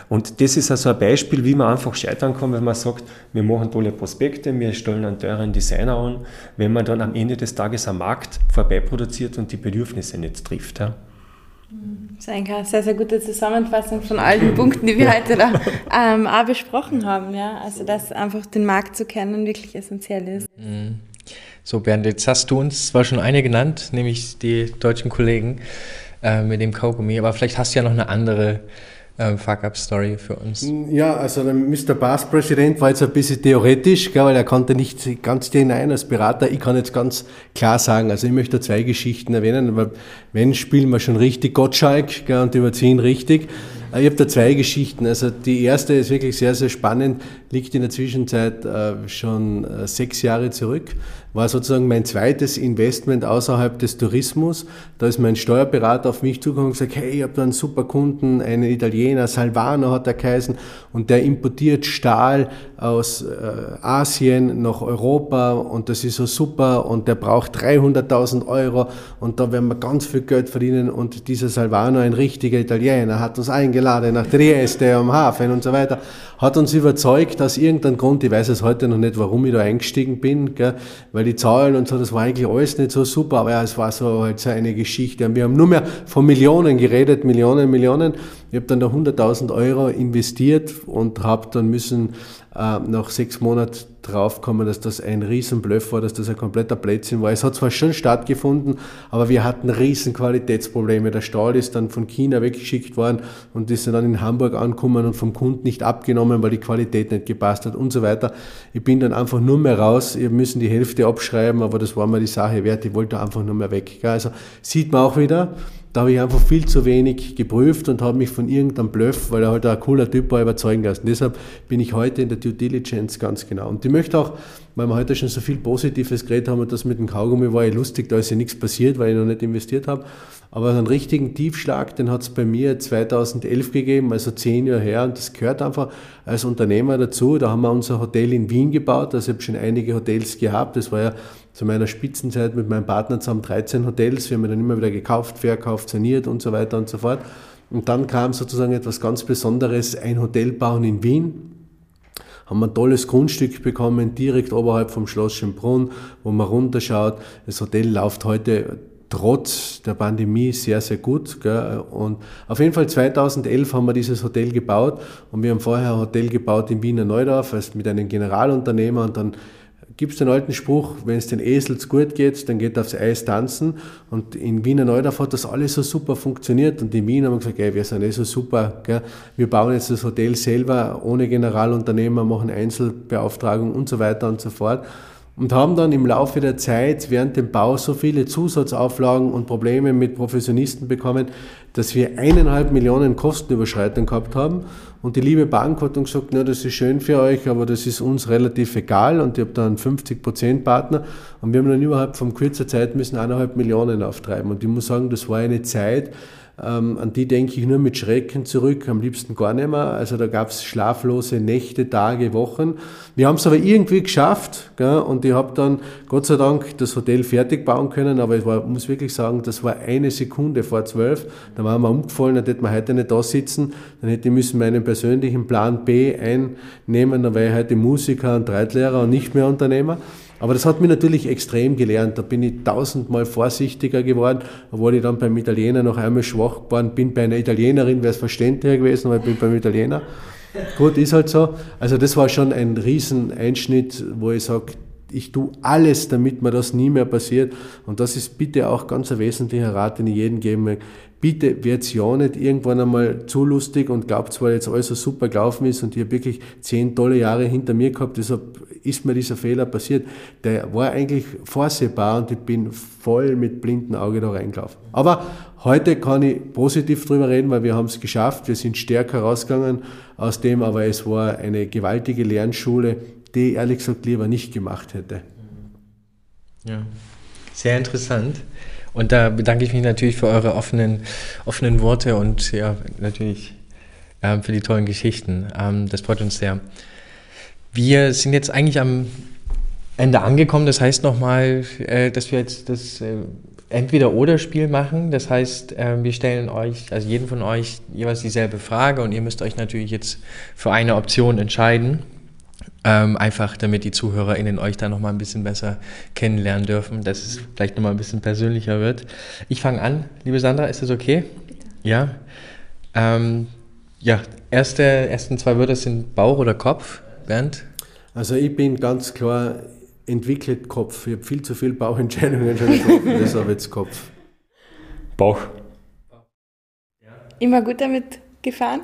Und das ist also ein Beispiel, wie man einfach scheitern kann, wenn man sagt, wir machen tolle Prospekte, wir stellen einen teuren Designer an, wenn man dann am Ende des Tages am Markt vorbeiproduziert und die Bedürfnisse nicht trifft. Ja? Das ist eigentlich eine sehr, sehr gute Zusammenfassung von all den Punkten, die wir [LAUGHS] heute da ähm, auch besprochen haben. Ja? Also, dass einfach den Markt zu kennen wirklich essentiell ist. Mhm. So, Bernd, jetzt hast du uns zwar schon eine genannt, nämlich die deutschen Kollegen äh, mit dem Kaugummi, aber vielleicht hast du ja noch eine andere ähm, Fuck-Up-Story für uns. Ja, also der Mr. Bass-Präsident war jetzt ein bisschen theoretisch, gell, weil er konnte nicht ganz hinein als Berater. Ich kann jetzt ganz klar sagen, also ich möchte zwei Geschichten erwähnen, aber wenn spielen wir schon richtig Gottschalk gell, und überziehen richtig. Äh, ich habe da zwei Geschichten. Also die erste ist wirklich sehr, sehr spannend, liegt in der Zwischenzeit äh, schon äh, sechs Jahre zurück war sozusagen mein zweites Investment außerhalb des Tourismus. Da ist mein Steuerberater auf mich zugekommen und gesagt, hey, ich habe da einen super Kunden, einen Italiener, Salvano hat er geheißen, und der importiert Stahl aus äh, Asien nach Europa und das ist so super und der braucht 300.000 Euro und da werden wir ganz viel Geld verdienen und dieser Salvano, ein richtiger Italiener, hat uns eingeladen nach Trieste am Hafen und so weiter, hat uns überzeugt, aus irgendeinem Grund, ich weiß es heute noch nicht, warum ich da eingestiegen bin, gell, weil weil die Zahlen und so, das war eigentlich alles nicht so super, aber ja, es war so halt so eine Geschichte. Und wir haben nur mehr von Millionen geredet, Millionen, Millionen. Ich habe dann da 100.000 Euro investiert und habe dann müssen äh, nach sechs Monaten draufkommen, dass das ein Riesenbluff war, dass das ein kompletter Blödsinn war. Es hat zwar schon stattgefunden, aber wir hatten riesen Qualitätsprobleme. Der Stahl ist dann von China weggeschickt worden und ist dann in Hamburg angekommen und vom Kunden nicht abgenommen, weil die Qualität nicht gepasst hat und so weiter. Ich bin dann einfach nur mehr raus. Wir müssen die Hälfte abschreiben, aber das war mir die Sache wert. Ich wollte einfach nur mehr weg. Also sieht man auch wieder, da habe ich einfach viel zu wenig geprüft und habe mich von irgendeinem Bluff, weil er halt ein cooler Typ war, überzeugen lassen. Deshalb bin ich heute in der Due Diligence ganz genau. Und ich möchte auch, weil wir heute schon so viel Positives geredet haben und das mit dem Kaugummi war ja lustig, da ist ja nichts passiert, weil ich noch nicht investiert habe. Aber einen richtigen Tiefschlag, den hat es bei mir 2011 gegeben, also zehn Jahre her. Und das gehört einfach als Unternehmer dazu. Da haben wir unser Hotel in Wien gebaut. Also ich habe schon einige Hotels gehabt. Das war ja zu meiner Spitzenzeit mit meinem Partner zusammen 13 Hotels. Wir haben dann immer wieder gekauft, verkauft, saniert und so weiter und so fort. Und dann kam sozusagen etwas ganz Besonderes, ein Hotel bauen in Wien. Haben wir ein tolles Grundstück bekommen, direkt oberhalb vom Schloss Schönbrunn, wo man runterschaut. Das Hotel läuft heute trotz der Pandemie sehr, sehr gut. Gell? Und auf jeden Fall 2011 haben wir dieses Hotel gebaut und wir haben vorher ein Hotel gebaut in Wiener Neudorf also mit einem Generalunternehmer und dann gibt es den alten Spruch, wenn es den Esels gut geht, dann geht er aufs Eis tanzen. Und in Wiener Neudorf hat das alles so super funktioniert. Und in Wien haben wir gesagt, ey, wir sind eh so super. Gell? Wir bauen jetzt das Hotel selber ohne Generalunternehmer, machen Einzelbeauftragung und so weiter und so fort und haben dann im Laufe der Zeit während dem Bau so viele Zusatzauflagen und Probleme mit Professionisten bekommen, dass wir eineinhalb Millionen Kostenüberschreitung gehabt haben. Und die liebe Bank hat dann gesagt, na, das ist schön für euch, aber das ist uns relativ egal. Und ich habe dann 50% Partner. Und wir haben dann überhaupt von kurzer Zeit müssen eineinhalb Millionen auftreiben. Und ich muss sagen, das war eine Zeit, ähm, an die denke ich nur mit Schrecken zurück, am liebsten gar nicht mehr. Also da gab es schlaflose Nächte, Tage, Wochen. Wir haben es aber irgendwie geschafft gell? und ich habe dann Gott sei Dank das Hotel fertig bauen können, aber ich war, muss wirklich sagen, das war eine Sekunde vor zwölf. Da waren wir umgefallen, dann hätten wir heute nicht da sitzen, dann hätte ich müssen meinen persönlichen Plan B einnehmen, dann wäre ich heute Musiker und Reitlehrer und nicht mehr Unternehmer. Aber das hat mich natürlich extrem gelernt. Da bin ich tausendmal vorsichtiger geworden, obwohl ich dann beim Italiener noch einmal schwach geworden bin. Bei einer Italienerin wäre es verständlicher gewesen, aber ich bin beim Italiener. Gut, ist halt so. Also das war schon ein Rieseneinschnitt, wo ich sage, ich tue alles, damit mir das nie mehr passiert. Und das ist bitte auch ganz ein wesentlicher Rat, den ich jedem geben will. Bitte wird's ja nicht irgendwann einmal zu lustig und glaubt zwar jetzt alles so super gelaufen ist und habe wirklich zehn tolle Jahre hinter mir gehabt, deshalb ist mir dieser Fehler passiert. Der war eigentlich vorsehbar und ich bin voll mit blindem Auge da reingelaufen. Aber heute kann ich positiv drüber reden, weil wir haben es geschafft, wir sind stärker rausgegangen aus dem, aber es war eine gewaltige Lernschule, die ich ehrlich gesagt lieber nicht gemacht hätte. Ja, sehr interessant. Und da bedanke ich mich natürlich für eure offenen, offenen Worte und ja, natürlich ähm, für die tollen Geschichten. Ähm, das freut uns sehr. Wir sind jetzt eigentlich am Ende angekommen. Das heißt nochmal, äh, dass wir jetzt das äh, Entweder-Oder-Spiel machen. Das heißt, äh, wir stellen euch, also jeden von euch, jeweils dieselbe Frage und ihr müsst euch natürlich jetzt für eine Option entscheiden. Ähm, einfach damit die ZuhörerInnen euch da nochmal ein bisschen besser kennenlernen dürfen, dass es vielleicht nochmal ein bisschen persönlicher wird. Ich fange an. Liebe Sandra, ist das okay? Bitte. Ja. Ähm, ja, erste, ersten zwei Wörter sind Bauch oder Kopf. Bernd? Also ich bin ganz klar entwickelt Kopf. Ich habe viel zu viele Bauchentscheidungen schon getroffen, [LAUGHS] deshalb jetzt Kopf. Bauch. Immer gut damit gefahren?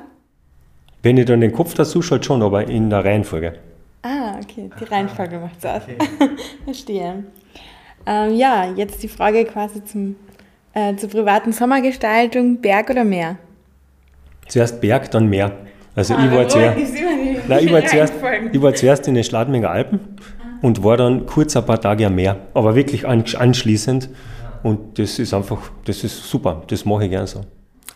Wenn ich dann den Kopf dazu schaut, schon, aber in der Reihenfolge. Ah, okay, die Reihenfolge macht es aus. Okay. [LAUGHS] Verstehe. Ähm, ja, jetzt die Frage quasi zum, äh, zur privaten Sommergestaltung: Berg oder Meer? Zuerst Berg, dann Meer. Also ah, ich, war zuerst, nein, ich, war zuerst, ich war zuerst in den Schladminger Alpen und war dann kurz ein paar Tage am Meer, aber wirklich anschließend. Und das ist einfach, das ist super, das mache ich gern so.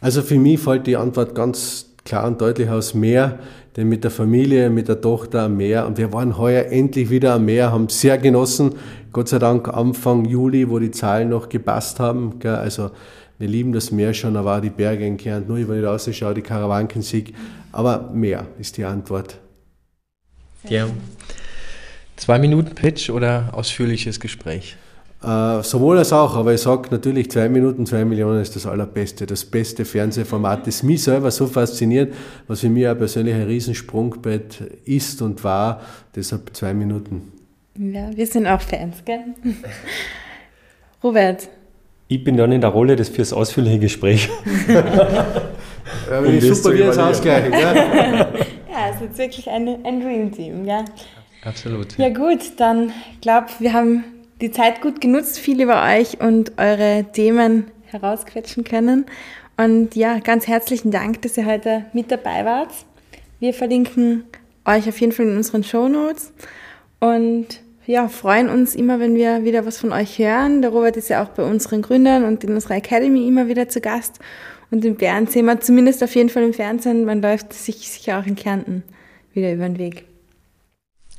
Also für mich fällt die Antwort ganz klar und deutlich aus Meer, denn mit der Familie, mit der Tochter am Meer und wir waren heuer endlich wieder am Meer, haben sehr genossen, Gott sei Dank Anfang Juli, wo die Zahlen noch gepasst haben, also wir lieben das Meer schon, aber auch die Berge in Kärnten, nur wenn ich rausschaue, die Karawankensieg, aber Meer ist die Antwort. Ja. Zwei Minuten Pitch oder ausführliches Gespräch? Äh, sowohl als auch, aber ich sage natürlich, zwei Minuten, zwei Millionen ist das allerbeste, das beste Fernsehformat, das mich selber so fasziniert, was für mich auch persönlich ein Riesensprungbrett ist und war, deshalb zwei Minuten. Ja, wir sind auch Fans, gell? [LAUGHS] Robert. Ich bin dann in der Rolle des fürs ausführliche Gespräch. [LAUGHS] ja, um super wie jetzt ausgleichen, gell? [LAUGHS] ja, es ist wirklich eine, ein Dream Team, ja. Absolut. Ja gut, dann glaube wir haben die Zeit gut genutzt, viel über euch und eure Themen herausquetschen können. Und ja, ganz herzlichen Dank, dass ihr heute mit dabei wart. Wir verlinken euch auf jeden Fall in unseren Show Notes und ja, freuen uns immer, wenn wir wieder was von euch hören. Der Robert ist ja auch bei unseren Gründern und in unserer Academy immer wieder zu Gast. Und den Bernd sehen wir zumindest auf jeden Fall im Fernsehen. Man läuft sich sicher auch in Kärnten wieder über den Weg.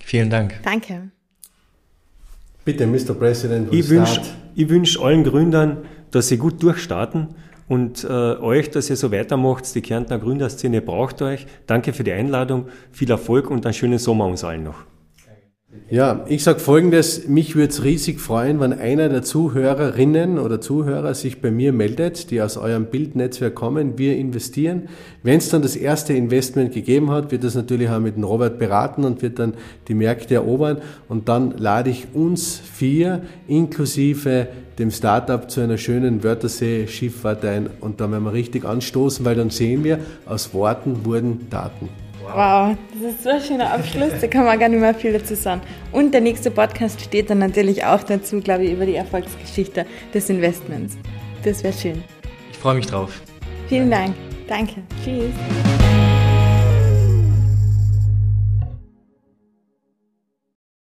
Vielen Dank. Danke. Bitte, Mr. President. Ich wünsche wünsch allen Gründern, dass sie gut durchstarten und äh, euch, dass ihr so weitermacht. Die Kärntner Gründerszene braucht euch. Danke für die Einladung, viel Erfolg und einen schönen Sommer uns allen noch. Ja, ich sage Folgendes, mich würde es riesig freuen, wenn einer der Zuhörerinnen oder Zuhörer sich bei mir meldet, die aus eurem Bildnetzwerk kommen, wir investieren. Wenn es dann das erste Investment gegeben hat, wird das natürlich auch mit dem Robert beraten und wird dann die Märkte erobern und dann lade ich uns vier inklusive dem Startup zu einer schönen Wörthersee-Schifffahrt ein und dann werden wir richtig anstoßen, weil dann sehen wir, aus Worten wurden Daten. Wow, das ist so ein schöner Abschluss, da kann man gar nicht mehr viel dazu sagen. Und der nächste Podcast steht dann natürlich auch dazu, glaube ich, über die Erfolgsgeschichte des Investments. Das wäre schön. Ich freue mich drauf. Vielen Dank. Danke. Tschüss.